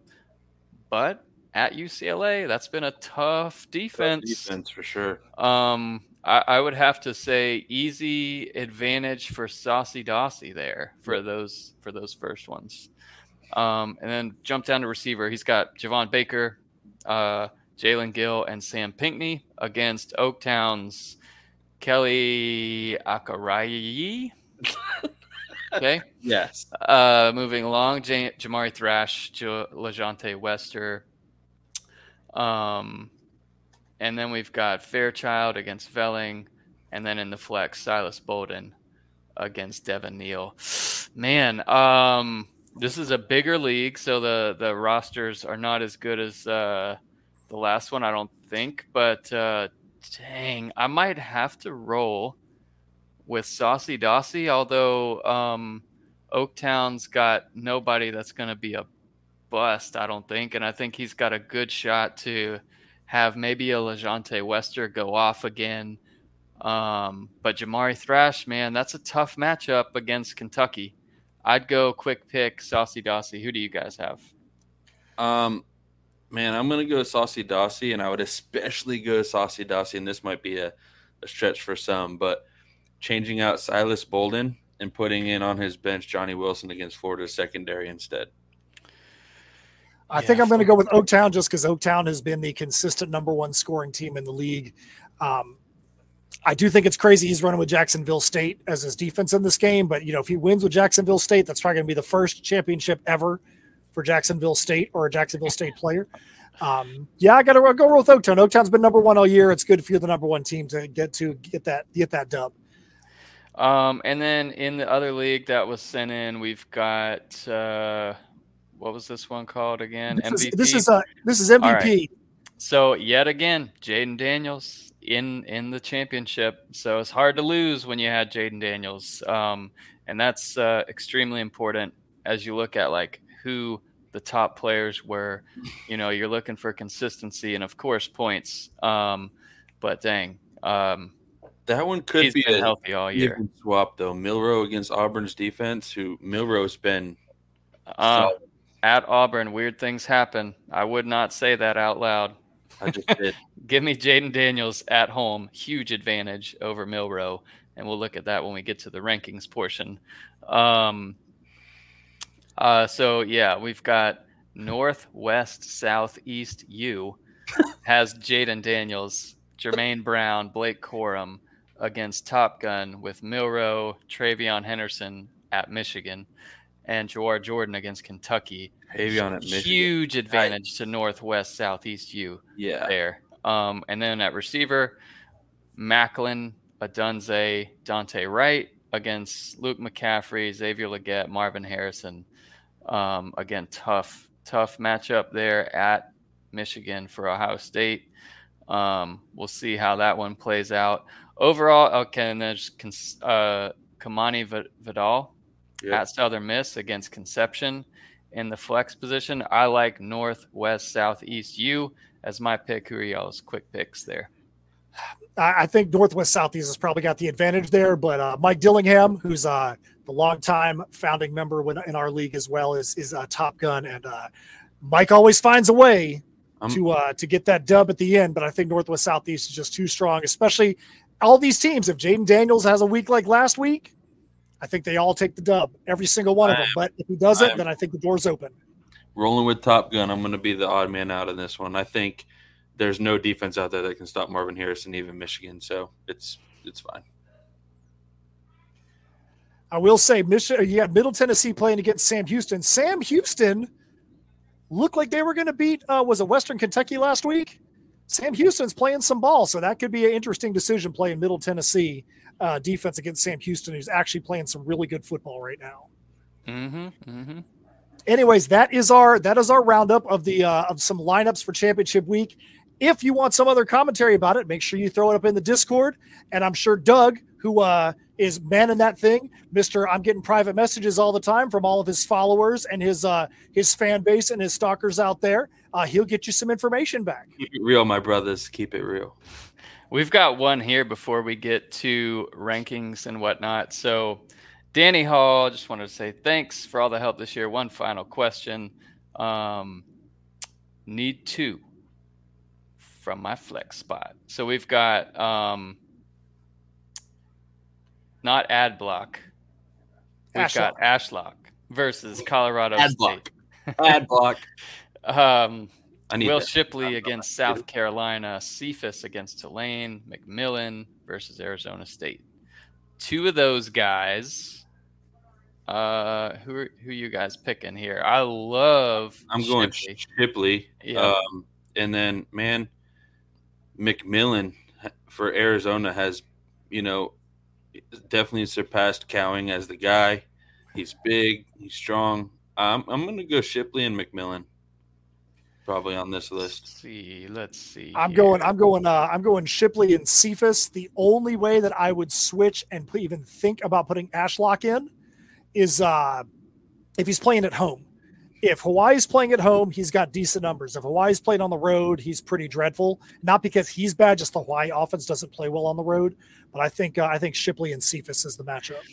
D: but at UCLA, that's been a tough defense.
C: Tough defense for sure.
D: Um, I, I, would have to say easy advantage for Saucy Dossie there for those for those first ones. Um, and then jump down to receiver. He's got Javon Baker, uh, Jalen Gill, and Sam Pinckney against Oaktown's Kelly Akharaiyi. okay.
C: Yes.
D: Uh, moving along, J- Jamari Thrash, jo- LeJohntay Wester. Um, and then we've got Fairchild against Velling, and then in the flex, Silas Bolden against Devin Neal. Man, um, this is a bigger league, so the the rosters are not as good as uh, the last one, I don't think. But uh, dang, I might have to roll with Saucy Dossie, although um, Oaktown's got nobody that's going to be a bust, I don't think, and I think he's got a good shot to have maybe a LeJohntay Wester go off again. Um, but Jamari Thrash, man, that's a tough matchup against Kentucky. I'd go quick pick Saucy Dossie. Who do you guys have?
C: Um, man, I'm gonna go Saucy Dossie, and I would especially go Saucy Dossie. And this might be a, a stretch for some, but changing out Silas Bolden and putting in on his bench Johnny Wilson against Florida's secondary instead.
B: I yeah, think I'm going to go with Oaktown just because Oaktown has been the consistent number one scoring team in the league. Um, I do think it's crazy he's running with Jacksonville State as his defense in this game, but you know if he wins with Jacksonville State, that's probably going to be the first championship ever for Jacksonville State or a Jacksonville State player. Um, yeah, I got to go roll with Oaktown. Oaktown's been number one all year. It's good if you're the number one team to get to get that get that dub.
D: Um, and then in the other league that was sent in, we've got uh, what was this one called again?
B: This MVP. Is, this is uh, this is MVP.
D: Right. So yet again, Jayden Daniels in in the championship. So it's hard to lose when you had Jayden Daniels, um, and that's uh, extremely important as you look at like who the top players where You know, you're looking for consistency and of course points. Um, but dang, um,
C: that one could be a
D: healthy all year.
C: swap though. Milroe against Auburn's defense, who Milroe's been
D: Uh, at Auburn, weird things happen. I would not say that out loud.
C: I just did.
D: Give me Jayden Daniels at home, huge advantage over Milroe, and we'll look at that when we get to the rankings portion. Um, uh, so yeah, we've got Northwest Southeast U has Jayden Daniels, Jermaine Brown, Blake Corum against Top Gun with Milroe, TreVeyon Henderson at Michigan, and Jawhar Jordan against Kentucky.
C: Avion at Michigan.
D: Huge advantage to Northwest Southeast U
C: Yeah.
D: there. Um, and then at receiver, Macklin, Odunze, Dante Wright against Luke McCaffrey, Xavier Legette, Marvin Harrison. Um, again, tough, tough matchup there at Michigan for Ohio State. Um, we'll see how that one plays out. Overall, okay, and there's Cons- uh, Kimani Vidal
C: Yep.
D: at Southern Miss against Concepcion in the flex position. I like Northwest Southeast U as my pick. Who are y'all's quick picks there?
B: I, think Northwest Southeast has probably got the advantage there, but uh, Mike Dillingham, who's uh, the longtime founding member in our league as well, is is uh, Top Gun, and uh, Mike always finds a way
C: I'm-
B: to uh, to get that dub at the end. But I think Northwest Southeast is just too strong, especially all these teams. If Jayden Daniels has a week like last week, I think they all take the dub, every single one of them.
C: am-
B: But if he doesn't, then I think the door's open.
C: Rolling with Top Gun, I'm going to be the odd man out in this one. I think there's no defense out there that can stop Marvin Harrison, and even Michigan. So it's it's fine.
B: I will say, Michigan, you had Middle Tennessee playing against Sam Houston. Sam Houston looked like they were going to beat, uh, was it Western Kentucky last week? Sam Houston's playing some ball, so that could be an interesting decision playing Middle Tennessee uh, defense against Sam Houston, who's actually playing some really good football right now.
D: Mm-hmm. Mm-hmm.
B: Anyways, that is our that is our roundup of the uh, of some lineups for championship week. If you want some other commentary about it, make sure you throw it up in the Discord. And I'm sure Doug, who uh, is manning that thing, Mister, I'm getting private messages all the time from all of his followers and his uh, his fan base and his stalkers out there. Uh, he'll get you some information back.
C: Keep it real, my brothers. Keep it real.
D: We've got one here before we get to rankings and whatnot. So, Danny Hall, just wanted to say thanks for all the help this year. One final question. Um, need two from my flex spot. So we've got um, not ad block. We've
B: Ashlock.
D: got Ashlock versus Colorado
C: Ad
D: State.
C: block. Ad block.
D: Um,
C: I need
D: Will
C: that.
D: Shipley against
C: know.
D: South Carolina, Cephus against Tulane, McMillan versus Arizona State. Two of those guys. Uh, who are who you guys picking here? I love.
C: I'm going
D: Shipley.
C: Shipley.
D: Yeah.
C: Um, and then, man, McMillan for Arizona has, you know, definitely surpassed Cowing as the guy. He's big. He's strong. I'm, I'm going to go Shipley and McMillan probably on this list.
D: Let's see. Let's see.
B: I'm
D: here.
B: going. I'm going. Uh, I'm going Shipley and Cephus. The only way that I would switch and put, even think about putting Ashlock in is uh, if he's playing at home. If Hawaii's playing at home, he's got decent numbers. If Hawaii's playing on the road, he's pretty dreadful. Not because he's bad, just the Hawaii offense doesn't play well on the road. But I think uh, I think Shipley and Cephus is the matchup.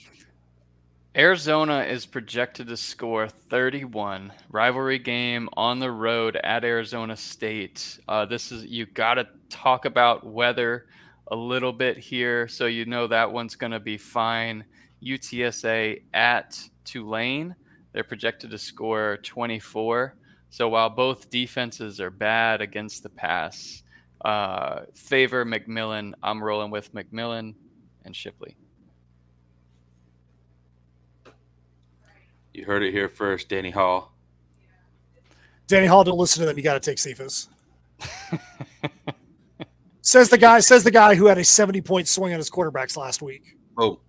D: Arizona is projected to score 31 rivalry game on the road at Arizona State. Uh, this is you got to talk about weather a little bit here, so you know that one's going to be fine. UTSA at Tulane, they're projected to score 24. So while both defenses are bad against the pass, uh, favor McMillan. I'm rolling with McMillan and Shipley.
C: You heard it here first, Danny Hall.
B: Danny Hall, don't listen to them. You got to take Cephus. says the guy. Says the guy who had a 70 point swing on his quarterbacks last week.
C: Oh,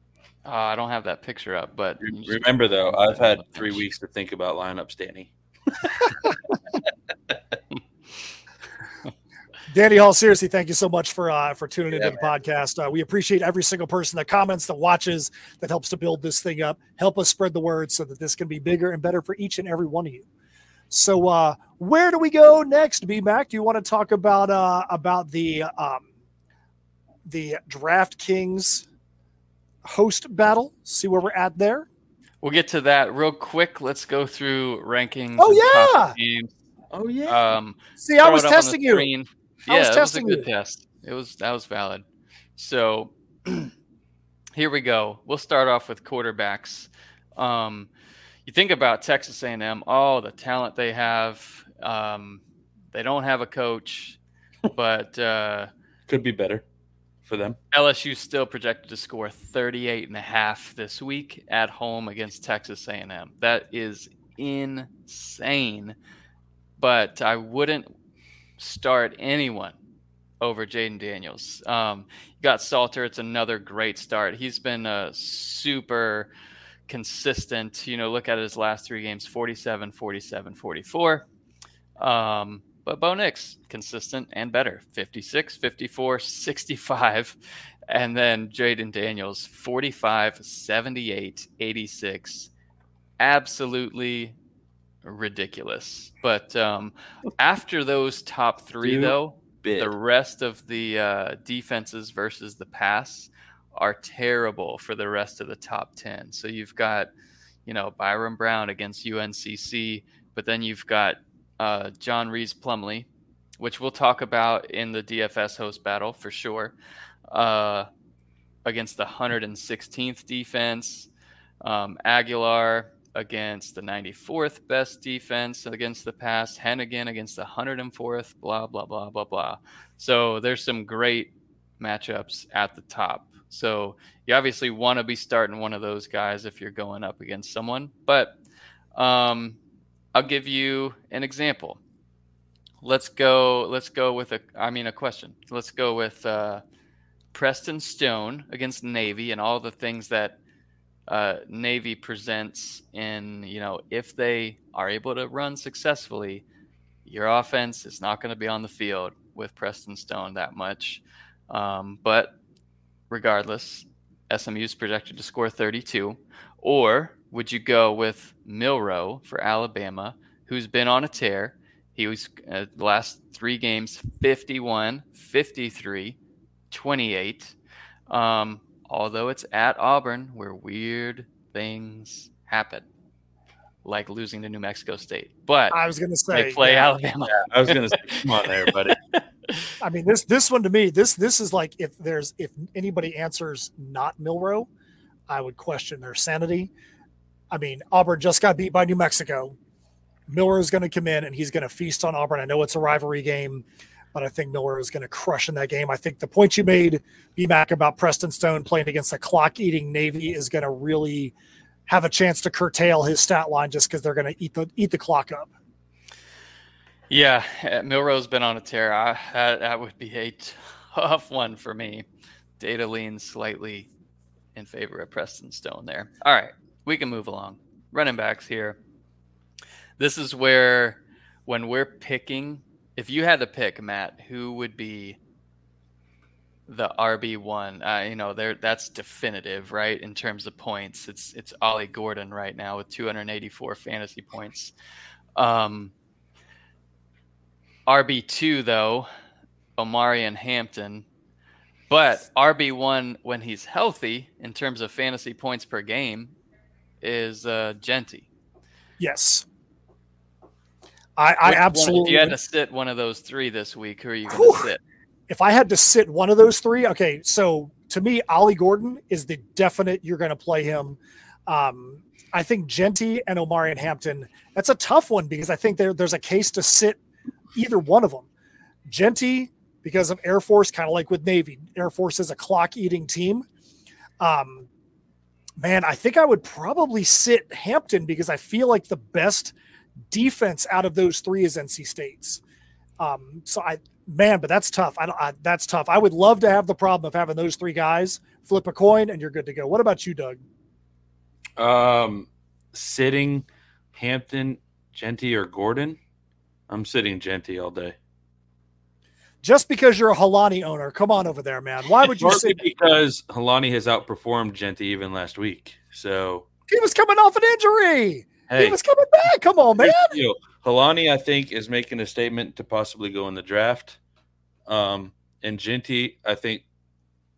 D: Uh, I don't have that picture up, but
C: remember though, I've had three weeks to think about lineups, Danny.
B: Danny Hall, seriously, thank you so much for uh, for tuning
D: Yeah,
B: into the podcast. Uh, we appreciate every single person that comments, that watches, that helps to build this thing up. Help us spread the word so that this can be bigger and better for each and every one of you. So, uh, where do we go next, B Mac? Do you want to talk about uh, about the um, the DraftKings host battle? See where we're at there.
D: We'll get to that real quick. Let's go through rankings.
B: Oh, yeah.
C: Oh yeah.
D: Um,
B: See, I was
D: it up on the
B: testing you.
D: screen.
B: I
D: Yeah,
B: was
D: it
B: testing
D: was a good
B: you.
D: test. It was that was valid. So here we go. We'll start off with quarterbacks. Um, you think about Texas A&M, oh, the talent they have. Um, they don't have a coach, but uh,
C: Could be better for them.
D: LSU still projected to score 38 and a half this week at home against Texas A&M. That is insane. But I wouldn't start anyone over Jayden Daniels. Um, you got Salter. It's another great start. He's been uh, super consistent. You know, look at his last three games 47, 47, 44. Um, but Bo Nix, consistent and better 56, 54, 65. And then Jayden Daniels, 45, 78, 86. Absolutely ridiculous. But um, after those top three,
C: Dude.
D: though, the rest of the uh, defenses versus the pass are terrible for the rest of the top 10. So you've got, you know, Byrum Brown against UNCC, but then you've got uh, John Rhys Plumlee, which we'll talk about in the DFS host battle for sure, uh, against the 116th defense. Um, Aguilar against the 94th best defense against the pass. Henigan against the 104th. Blah blah blah blah blah. So there's some great matchups at the top. So you obviously want to be starting one of those guys if you're going up against someone. But um, I'll give you an example. Let's go. Let's go with a. I mean, a question. Let's go with uh, Preston Stone against Navy and all the things that uh, Navy presents in. You know, if they are able to run successfully, your offense is not going to be on the field with Preston Stone that much. Um, but regardless, SMU is projected to score 32. Or would you go with Milroe for Alabama, who's been on a tear? He was uh, the last three games 51, 53, 28. Um, although it's at Auburn where weird things happen, like losing to New Mexico State. But
B: I was going to say
D: they play
B: yeah.
D: Alabama.
C: I was gonna say, come on there, buddy.
B: I mean this this one to me this this is like if there's if anybody answers not Milroe, I would question their sanity. I mean Auburn just got beat by New Mexico. Miller is going to come in and he's going to feast on Auburn. I know it's a rivalry game, but I think Miller is going to crush in that game. I think the point you made, BMAC, about Preston Stone playing against a clock eating Navy is going to really have a chance to curtail his stat line just because they're going to eat the eat the clock up.
D: Yeah, Milroe's been on a tear. I, that, that would be a tough one for me. Data leans slightly in favor of Preston Stone there. All right, we can move along. Running backs here. This is where, when we're picking, if you had to pick, Matt, who would be the RB one? Uh, you know, there that's definitive, right? In terms of points, it's it's Ollie Gordon right now with 284 fantasy points. Um, RB2, though, Omarion Hampton. But RB1, when he's healthy, in terms of fantasy points per game, is uh, Jeanty.
B: Yes. I, I
D: Which one-
B: absolutely.
D: If you had to sit one of those three this week, who are you going to sit?
B: if I had to sit one of those three, okay. So to me, Ollie Gordon is the definite. You're going to play him. Um, I think Jeanty and Omarion Hampton. That's a tough one because I think there, there's a case to sit either one of them. Jeanty because of Air Force, kind of like with Navy. Air Force is a clock eating team. Um, man, I think I would probably sit Hampton because I feel like the best defense out of those three is NC State's. Um, so I, man, but that's tough. I don't. I, that's tough. I would love to have the problem of having those three guys flip a coin and you're good to go. What about you, Doug?
C: Um, sitting Hampton, Jeanty, or Gordon. I'm sitting Jeanty all day.
B: Just because you're a Holani owner. Come on over there, man. Why would you say
C: because Holani has outperformed Jeanty even last week. So
B: he was coming off an injury?
C: hey,
B: He was coming back. Come on, man.
C: Holani, I think, is making a statement to possibly go in the draft. Um, and Jeanty, I think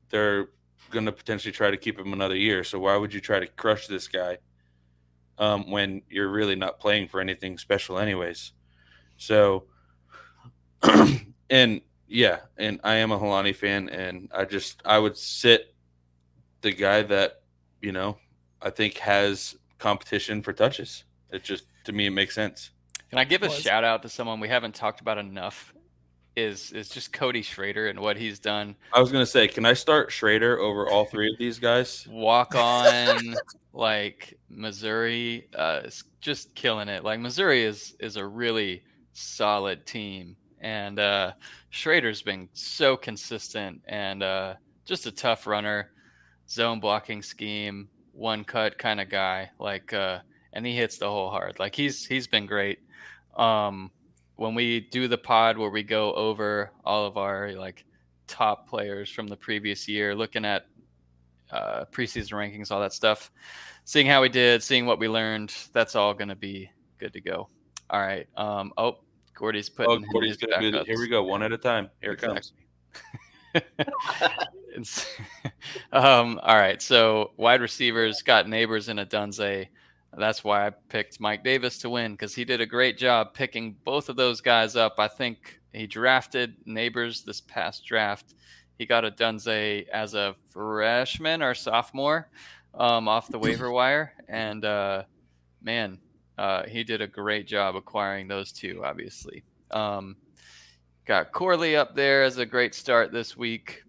C: they're going to potentially try to keep him another year. So why would you try to crush this guy um, when you're really not playing for anything special, anyways? So, and yeah, and I am a Holani fan, and I just I would sit the guy that you know I think has competition for touches. It just to me it makes sense.
D: Can I give a shout out to someone we haven't talked about enough? Is is just Cody Schrader and what he's done.
C: I was gonna say, can I start Schrader over all three of these guys?
D: Walk on, like Missouri, uh, is just killing it. Like Missouri is is a really solid team, and uh, Schrader's been so consistent and uh, just a tough runner, zone blocking scheme, one cut kind of guy. Like, uh, and he hits the whole hard. Like he's he's been great. Um, when we do the pod where we go over all of our like top players from the previous year, looking at uh, preseason rankings, all that stuff, seeing how we did, seeing what we learned, that's all going to be good to go. All right. Um, oh, Gordy's putting.
C: Oh,
D: his
C: gonna do Here we go, one at a time. Here it comes.
D: Um, all right. So wide receivers got Nabers in Odunze. That's why I picked Mike Davis to win because he did a great job picking both of those guys up. I think he drafted Nabers this past draft. He got Odunze as a freshman or sophomore um, off the waiver wire, and uh, man, uh, he did a great job acquiring those two. Obviously, um, got Corley up there as a great start this week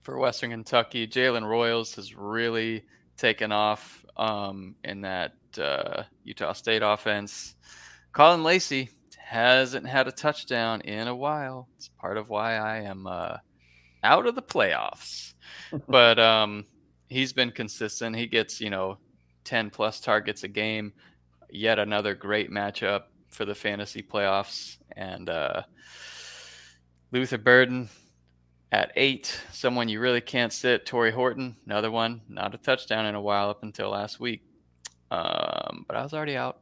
D: for Western Kentucky. Jalen Royals has really taken off um, in that uh, Utah State offense. Caullin Lacy hasn't had a touchdown in a while. It's part of why I am uh, out of the playoffs. but um, he's been consistent. He gets, you know, 10 plus targets a game. Yet another great matchup for the fantasy playoffs. And uh, Luther Burden, at eight, someone you really can't sit, Tory Horton, another one, not a touchdown in a while up until last week. Um, but I was already out.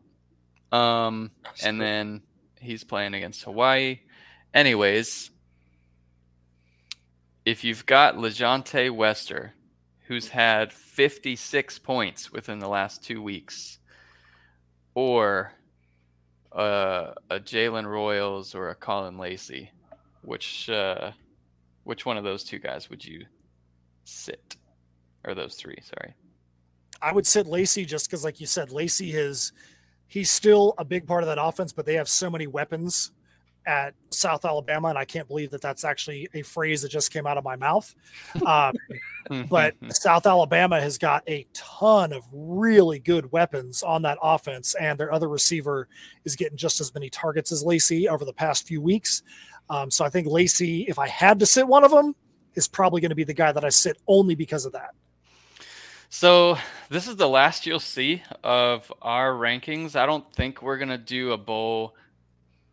D: Um, and then he's playing against Hawaii. Anyways, if you've got LeJohntay Wester, who's had 56 points within the last two weeks, or uh, a Jalen Royals or a Caullin Lacy, which uh, which one of those two guys would you sit? Or those three, sorry.
B: I would sit Lacy just because, like you said, Lacy is he's still a big part of that offense, but they have so many weapons at South Alabama, and I can't believe that that's actually a phrase that just came out of my mouth. Um, but South Alabama has got a ton of really good weapons on that offense, and their other receiver is getting just as many targets as Lacy over the past few weeks. Um, so I think Lacy, if I had to sit one of them, is probably going to be the guy that I sit only because of that.
D: So this is the last you'll see of our rankings. I don't think we're gonna do a bowl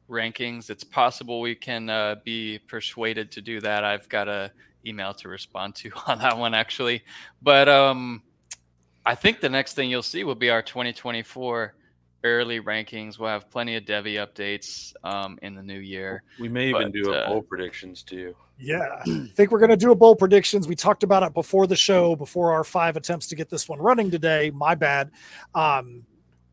D: rankings. It's possible we can uh, be persuaded to do that. I've got a email to respond to on that one actually, but um, I think the next thing you'll see will be our 2024 early rankings. We'll have plenty of Devy updates um, in the new year.
C: We may even
D: But,
C: do a
D: uh,
C: bowl predictions too.
B: Yeah, I think we're going to do a bowl predictions. We talked about it before the show, before our five attempts to get this one running today. My bad. Um,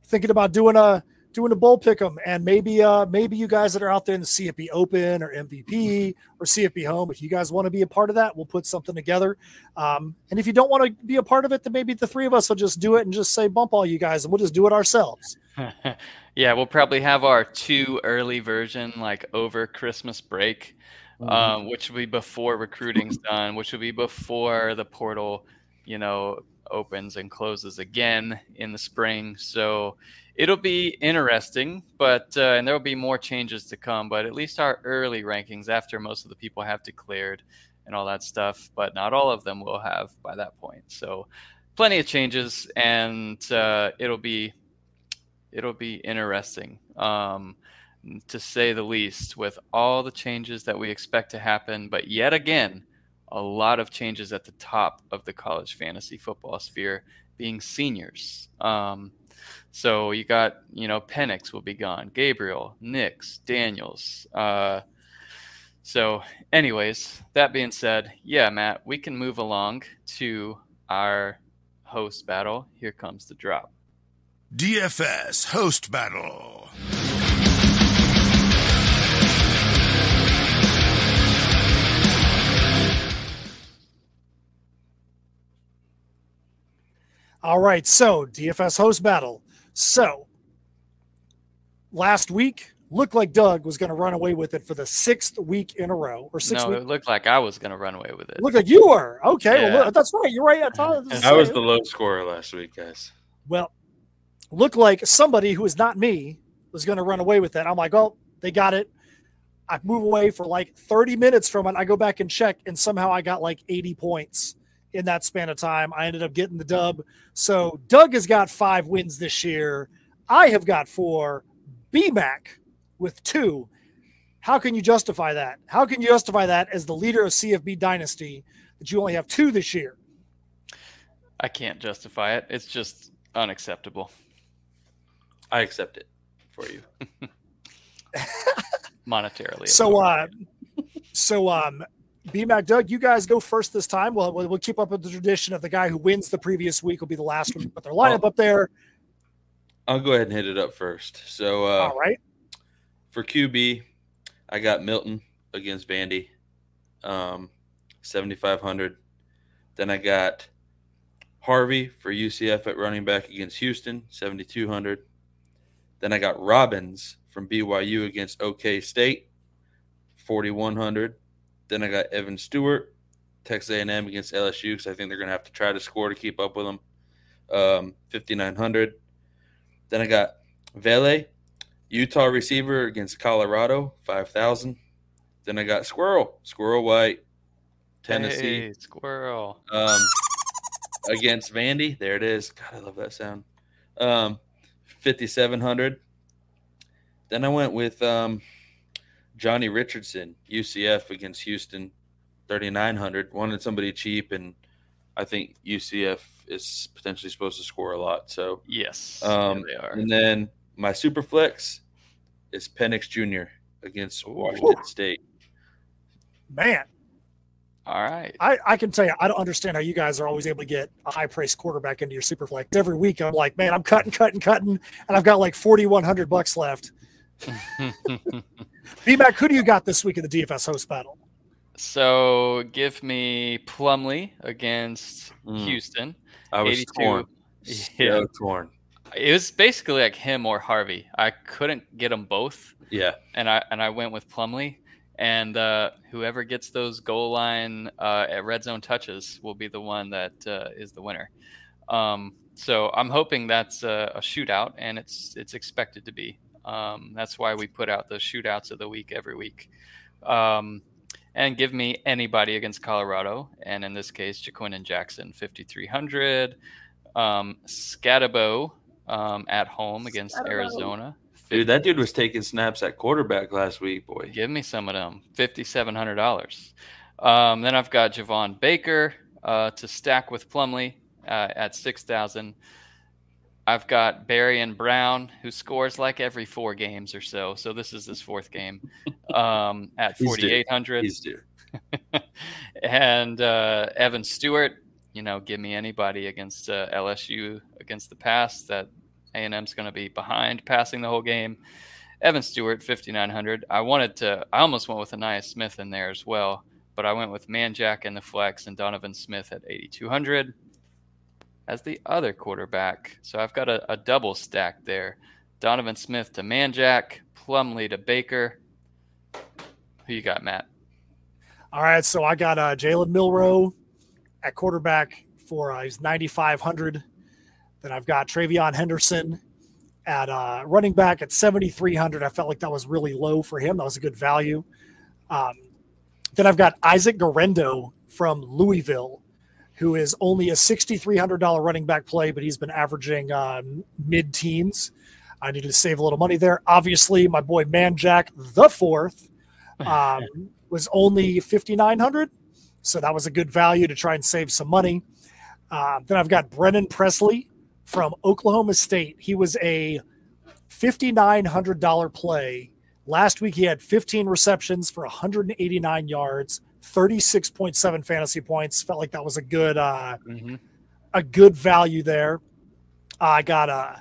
B: thinking about doing a doing a bowl pick 'em, and maybe uh maybe you guys that are out there in the CFP Open or MVP or CFP Home, if you guys want to be a part of that, we'll put something together. Um, and if you don't want to be a part of it, then maybe the three of us will just do it and just say bump all you guys, and we'll just do it ourselves.
D: yeah, we'll probably have our two early version like over Christmas break,
C: Mm-hmm.
D: um, which will be before recruiting's done, which will be before the portal, you know, opens and closes again in the spring. So it'll be interesting, but uh, and there will be more changes to come. But at least our early rankings, after most of the people have declared and all that stuff, but not all of them will have by that point. So plenty of changes, and uh, it'll be it'll be interesting. Um, to say the least, with all the changes that we expect to happen. But yet again, a lot of changes at the top of the college fantasy football sphere being seniors. Um, so you got, you know, Penix will be gone, Gabriel, Nix, Daniels. Uh, so, anyways, that being said, yeah, Matt, we can move along to our host battle. Here comes the drop.
A: DFS host battle.
B: All right, so DFS host battle. So last week looked like Doug was going to run away with it for the sixth week in a row, or six.
D: No,
B: week.
D: it looked like I was going to run away with it.
B: Looked like you were okay.
D: Yeah.
B: Well, that's right. You're right. I, thought,
C: I was the low scorer last week, guys.
B: well. Looked like somebody who is not me was going to run away with it. I'm like, oh, they got it. I move away for like 30 minutes from it. I go back and check, and somehow I got like 80 points in that span of time. I ended up getting the dub. So Doug has got five wins this year. I have got four. BMAC with two. How can you justify that? How can you justify that as the leader of CFB Dynasty that you only have two this year?
D: I can't justify it. It's just unacceptable.
C: I accept it for you.
D: monetarily.
B: So, uh, so um, BMAC Doug, you guys go first this time. We'll, we'll we'll keep up with the tradition of the guy who wins the previous week will be the last one to put their lineup
C: Oh.
B: up there.
C: I'll go ahead and hit it up first. So uh,
B: All right.
C: for QB, I got Milton against Vandy, um, 7,500. Then I got Harvey for UCF at running back against Houston, 7,200. Then I got Robbins from BYU against OK State, 4,100. Then I got Evan Stewart, Texas A&M against LSU because I think they're going to have to try to score to keep up with them, um, 5,900. Then I got Vele, Utah receiver against Colorado, 5,000. Then I got Squirrel, Squirrel White, Tennessee
D: Hey, squirrel.
C: um, against Vandy. There it is. God, I love that sound. Um, 5,700. Then I went with um, Johnny Richardson, UCF against Houston, 3,900. Wanted somebody cheap, and I think UCF is potentially supposed to score a lot. So,
D: Yes,
C: Um,
D: there they are.
C: and then my super flex is Penix Jr. against Washington State.
B: Man,
D: All right.
B: I, I can tell you, I don't understand how you guys are always able to get a high priced quarterback into your super flex. Every week, I'm like, man, I'm cutting, cutting, cutting, and I've got like 4,100 bucks left. BMAC, who do you got this week in the DFS host battle?
D: so give me Plumlee against
C: Mm.
D: Houston.
C: I was
D: 82.
C: torn.
D: Yeah.
C: So torn.
D: It was basically like him or Harvey. I couldn't get them both,
C: Yeah.
D: and I and I went with Plumlee. And uh, whoever gets those goal line uh, at red zone touches will be the one that uh, is the winner. Um, so I'm hoping that's a, a shootout, and it's it's expected to be. Um, that's why we put out the shootouts of the week every week. Um, and give me anybody against Colorado, and in this case, Jaquin and Jackson, 5,300. Um, Skattebo um, at home against
B: Skattebo.
D: Arizona.
C: Dude, that dude was taking snaps at quarterback last week, boy.
D: Give me some of them. Fifty-seven hundred dollars. Um, then I've got Javon Baker uh, to stack with Plumlee uh, at six thousand. I've got Barry and Brown, who scores like every four games or so. So this is his fourth game um, at forty-eight hundred.
C: He's due.
D: and uh, Evan Stewart, you know, give me anybody against uh, LSU against the pass that A&M's going to be behind passing the whole game. Evan Stewart, 5,900. I wanted to, I almost went with Anaya Smith in there as well, but I went with Manjack in the flex and Donovan Smith at 8,200 as the other quarterback. So I've got a, a double stack there. Donovan Smith to Manjack, Plumlee to Baker. Who you got, Matt?
B: All right, so I got uh, Jalen Milroe at quarterback for uh, he's 9,500. Then I've got TreVeyon Henderson at uh, running back at 7,300. I felt like that was really low for him. That was a good value. Um, then I've got Isaac Guerendo from Louisville, who is only a $6,300 running back play, but he's been averaging um, mid teens. I needed to save a little money there. Obviously, my boy Manjack the fourth um, was only 5,900. So that was a good value to try and save some money. Uh, then I've got Brennan Presley from Oklahoma State. He was a $5,900 play. Last week, he had 15 receptions for 189 yards, 36.7 fantasy points. Felt like that was a good, uh,
D: Mhm.
B: a good value there. I got uh,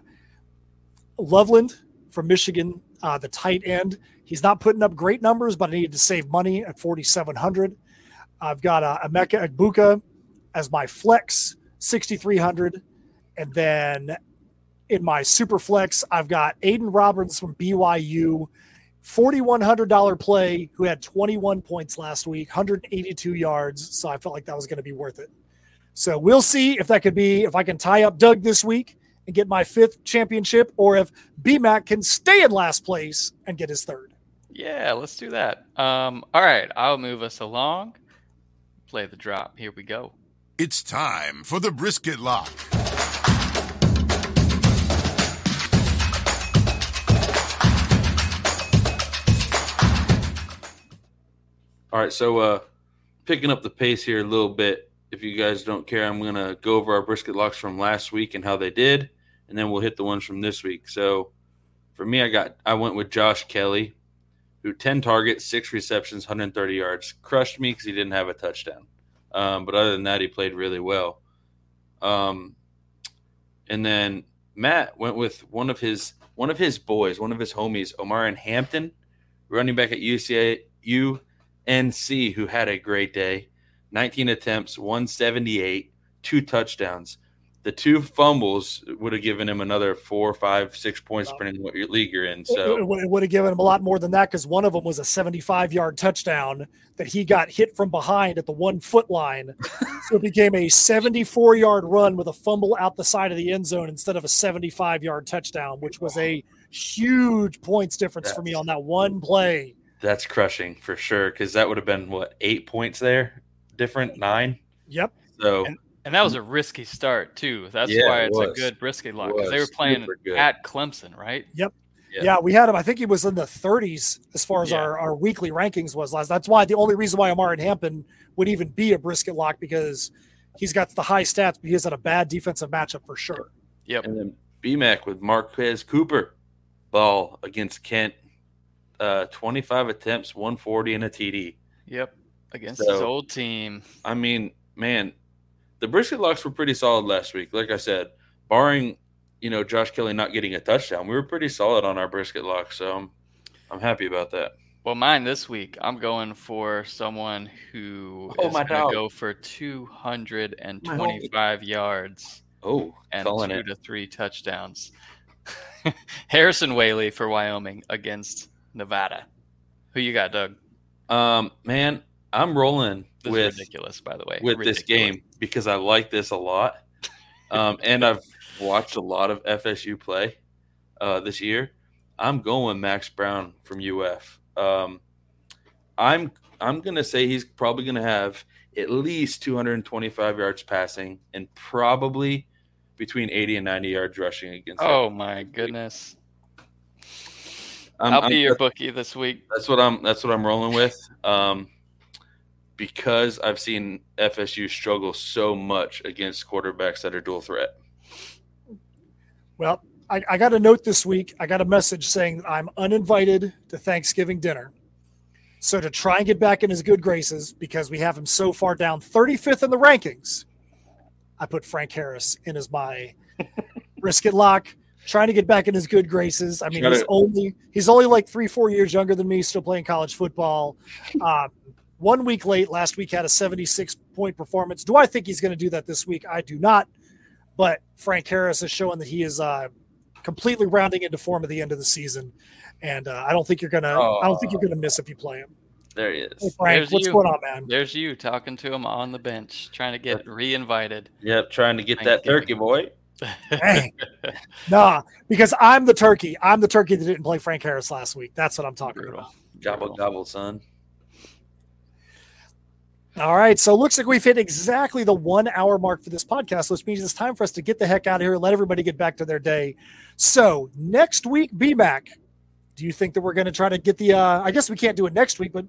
B: Loveland from Michigan, uh, the tight end. He's not putting up great numbers, but I needed to save money at 4,700. I've got uh, Emeka Egbuka as my flex, 6,300. And then in my super flex, I've got Aiden Roberts from BYU, $4,100 play, who had 21 points last week, 182 yards. So I felt like that was going to be worth it. So we'll see if that could be, if I can tie up Doug this week and get my fifth championship, or if BMAC can stay in last place and get his third.
D: Yeah, let's do that. Um, all right, I'll move us along. Play the drop. Here we go.
A: It's time for the brisket lock.
C: All right, so uh, picking up the pace here a little bit. If you guys don't care, I'm gonna go over our brisket locks from last week and how they did, and then we'll hit the ones from this week. So, for me, I got I went with Josh Kelly, who 10 targets, six receptions, 130 yards, crushed me because he didn't have a touchdown. Um, but other than that, he played really well. Um, and then Matt went with one of his one of his boys, one of his homies, Omarion Hampton, running back at UCA UNC, who had a great day. 19 attempts, 178, two touchdowns. The two fumbles would have given him another four, five, six points, depending on what your league you're in. So
B: it would have given him a lot more than that because one of them was a 75 yard touchdown that he got hit from behind at the one foot line. so it became a 74 yard run with a fumble out the side of the end zone instead of a 75 yard touchdown, which was a huge points difference for me on that one play.
C: That's crushing for sure because that would have been what eight points there, different nine.
B: Yep.
C: So
D: And that was a risky start too. That's
C: Yeah,
D: why
C: it
D: it's a good brisket lock because they were playing at Clemson, right?
C: Yeah.
B: Yeah. we had him. I think he was in the 30s as far as
D: Yeah.
B: our, our weekly rankings was last. That's why the only reason why Omarion Hampton would even be a brisket lock because he's got the high stats, but he's has had a bad defensive matchup for sure.
D: Yep.
C: and then BMAC with Marquez Cooper, ball against Kent, uh, 25 attempts, 140 and a TD.
D: Yep. Against his old team.
C: I mean, man, the brisket locks were pretty solid last week. Like I said, barring you know Josh Kelly not getting a touchdown, we were pretty solid on our brisket locks. So I'm, I'm happy about that.
D: Well, mine this week, I'm going for someone who is
C: Oh, my
D: going to go for 225 yards
C: Oh,
D: and two
C: it.
D: to three touchdowns. Harrison Waylee for Wyoming against Nevada. Who you got, Doug?
C: Um, man, I'm rolling
D: This
C: with
D: ridiculous, by the way.
C: with this game because I like this a lot. Um, and I've watched a lot of FSU play uh, this year. I'm going Max Brown from UF. Um, I'm I'm gonna say he's probably gonna have at least 225 yards passing and probably between 80 and 90 yards rushing against.
D: Oh my goodness!
C: I'm,
D: I'll
C: I'm-
D: be your bookie this week.
C: That's what I'm. That's what I'm rolling with. Um, because I've seen FSU struggle so much against quarterbacks that are dual threat.
B: Well, I, I got a note this week. I got a message saying I'm uninvited to Thanksgiving dinner. So to try and get back in his good graces, because we have him so far down 35th in the rankings, I put Frank Harris in as my brisket lock. Trying to get back in his good graces. I mean,
C: Gotta-
B: he's only he's only like three, four years younger than me, still playing college football. Um, one week late. Last week had a 76 point performance. Do I think he's going to do that this week? I do not. But Frank Harris is showing that he is uh, completely rounding into form at the end of the season, and uh, I don't think you're gonna. I don't think you're gonna miss if you play him.
C: There he
B: Hey,
C: is.
B: Frank,
D: There's
B: what's
D: you.
B: going on, man?
D: There's you talking to him on the bench, trying to get re-invited.
C: Yep, trying to get that
D: Thanksgiving.
C: turkey boy.
B: Dang. nah, because I'm the turkey. I'm the turkey that didn't play Frank Harris last week. That's what I'm talking
D: Brutal.
B: about.
C: Gobble
D: Brutal.
C: gobble, son.
B: All right. So looks like we've hit exactly the one hour mark for this podcast, which means it's time for us to get the heck out of here and let everybody get back to their day. So next week, BMAC, do you think that we're going to try to get the, uh, I guess we can't do it next week, but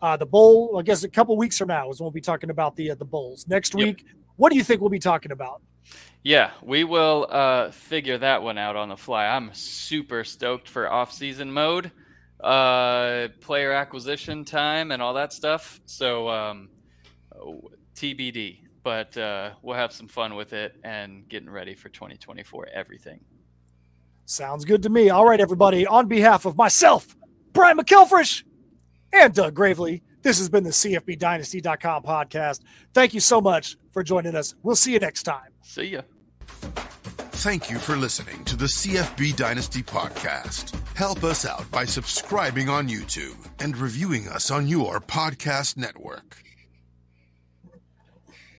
B: uh, the bowl, I guess a couple weeks from now is when we'll be talking about the, uh, the bowls. Next
D: Yep.
B: week, what do you think we'll be talking about?
D: Yeah, we will uh, figure that one out on the fly. I'm super stoked for off-season mode, uh, player acquisition time, and all that stuff. So um, TBD, but uh, we'll have some fun with it and getting ready for 2024. Everything.
B: Sounds good to me. All right, everybody. On behalf of myself, Brian McKelfrish, and Doug Gravely, this has been the CFBDynasty.com podcast. Thank you so much for joining us. We'll see you next time.
D: See ya.
A: Thank you for listening to the CFB Dynasty podcast. Help us out by subscribing on YouTube and reviewing us on your podcast network.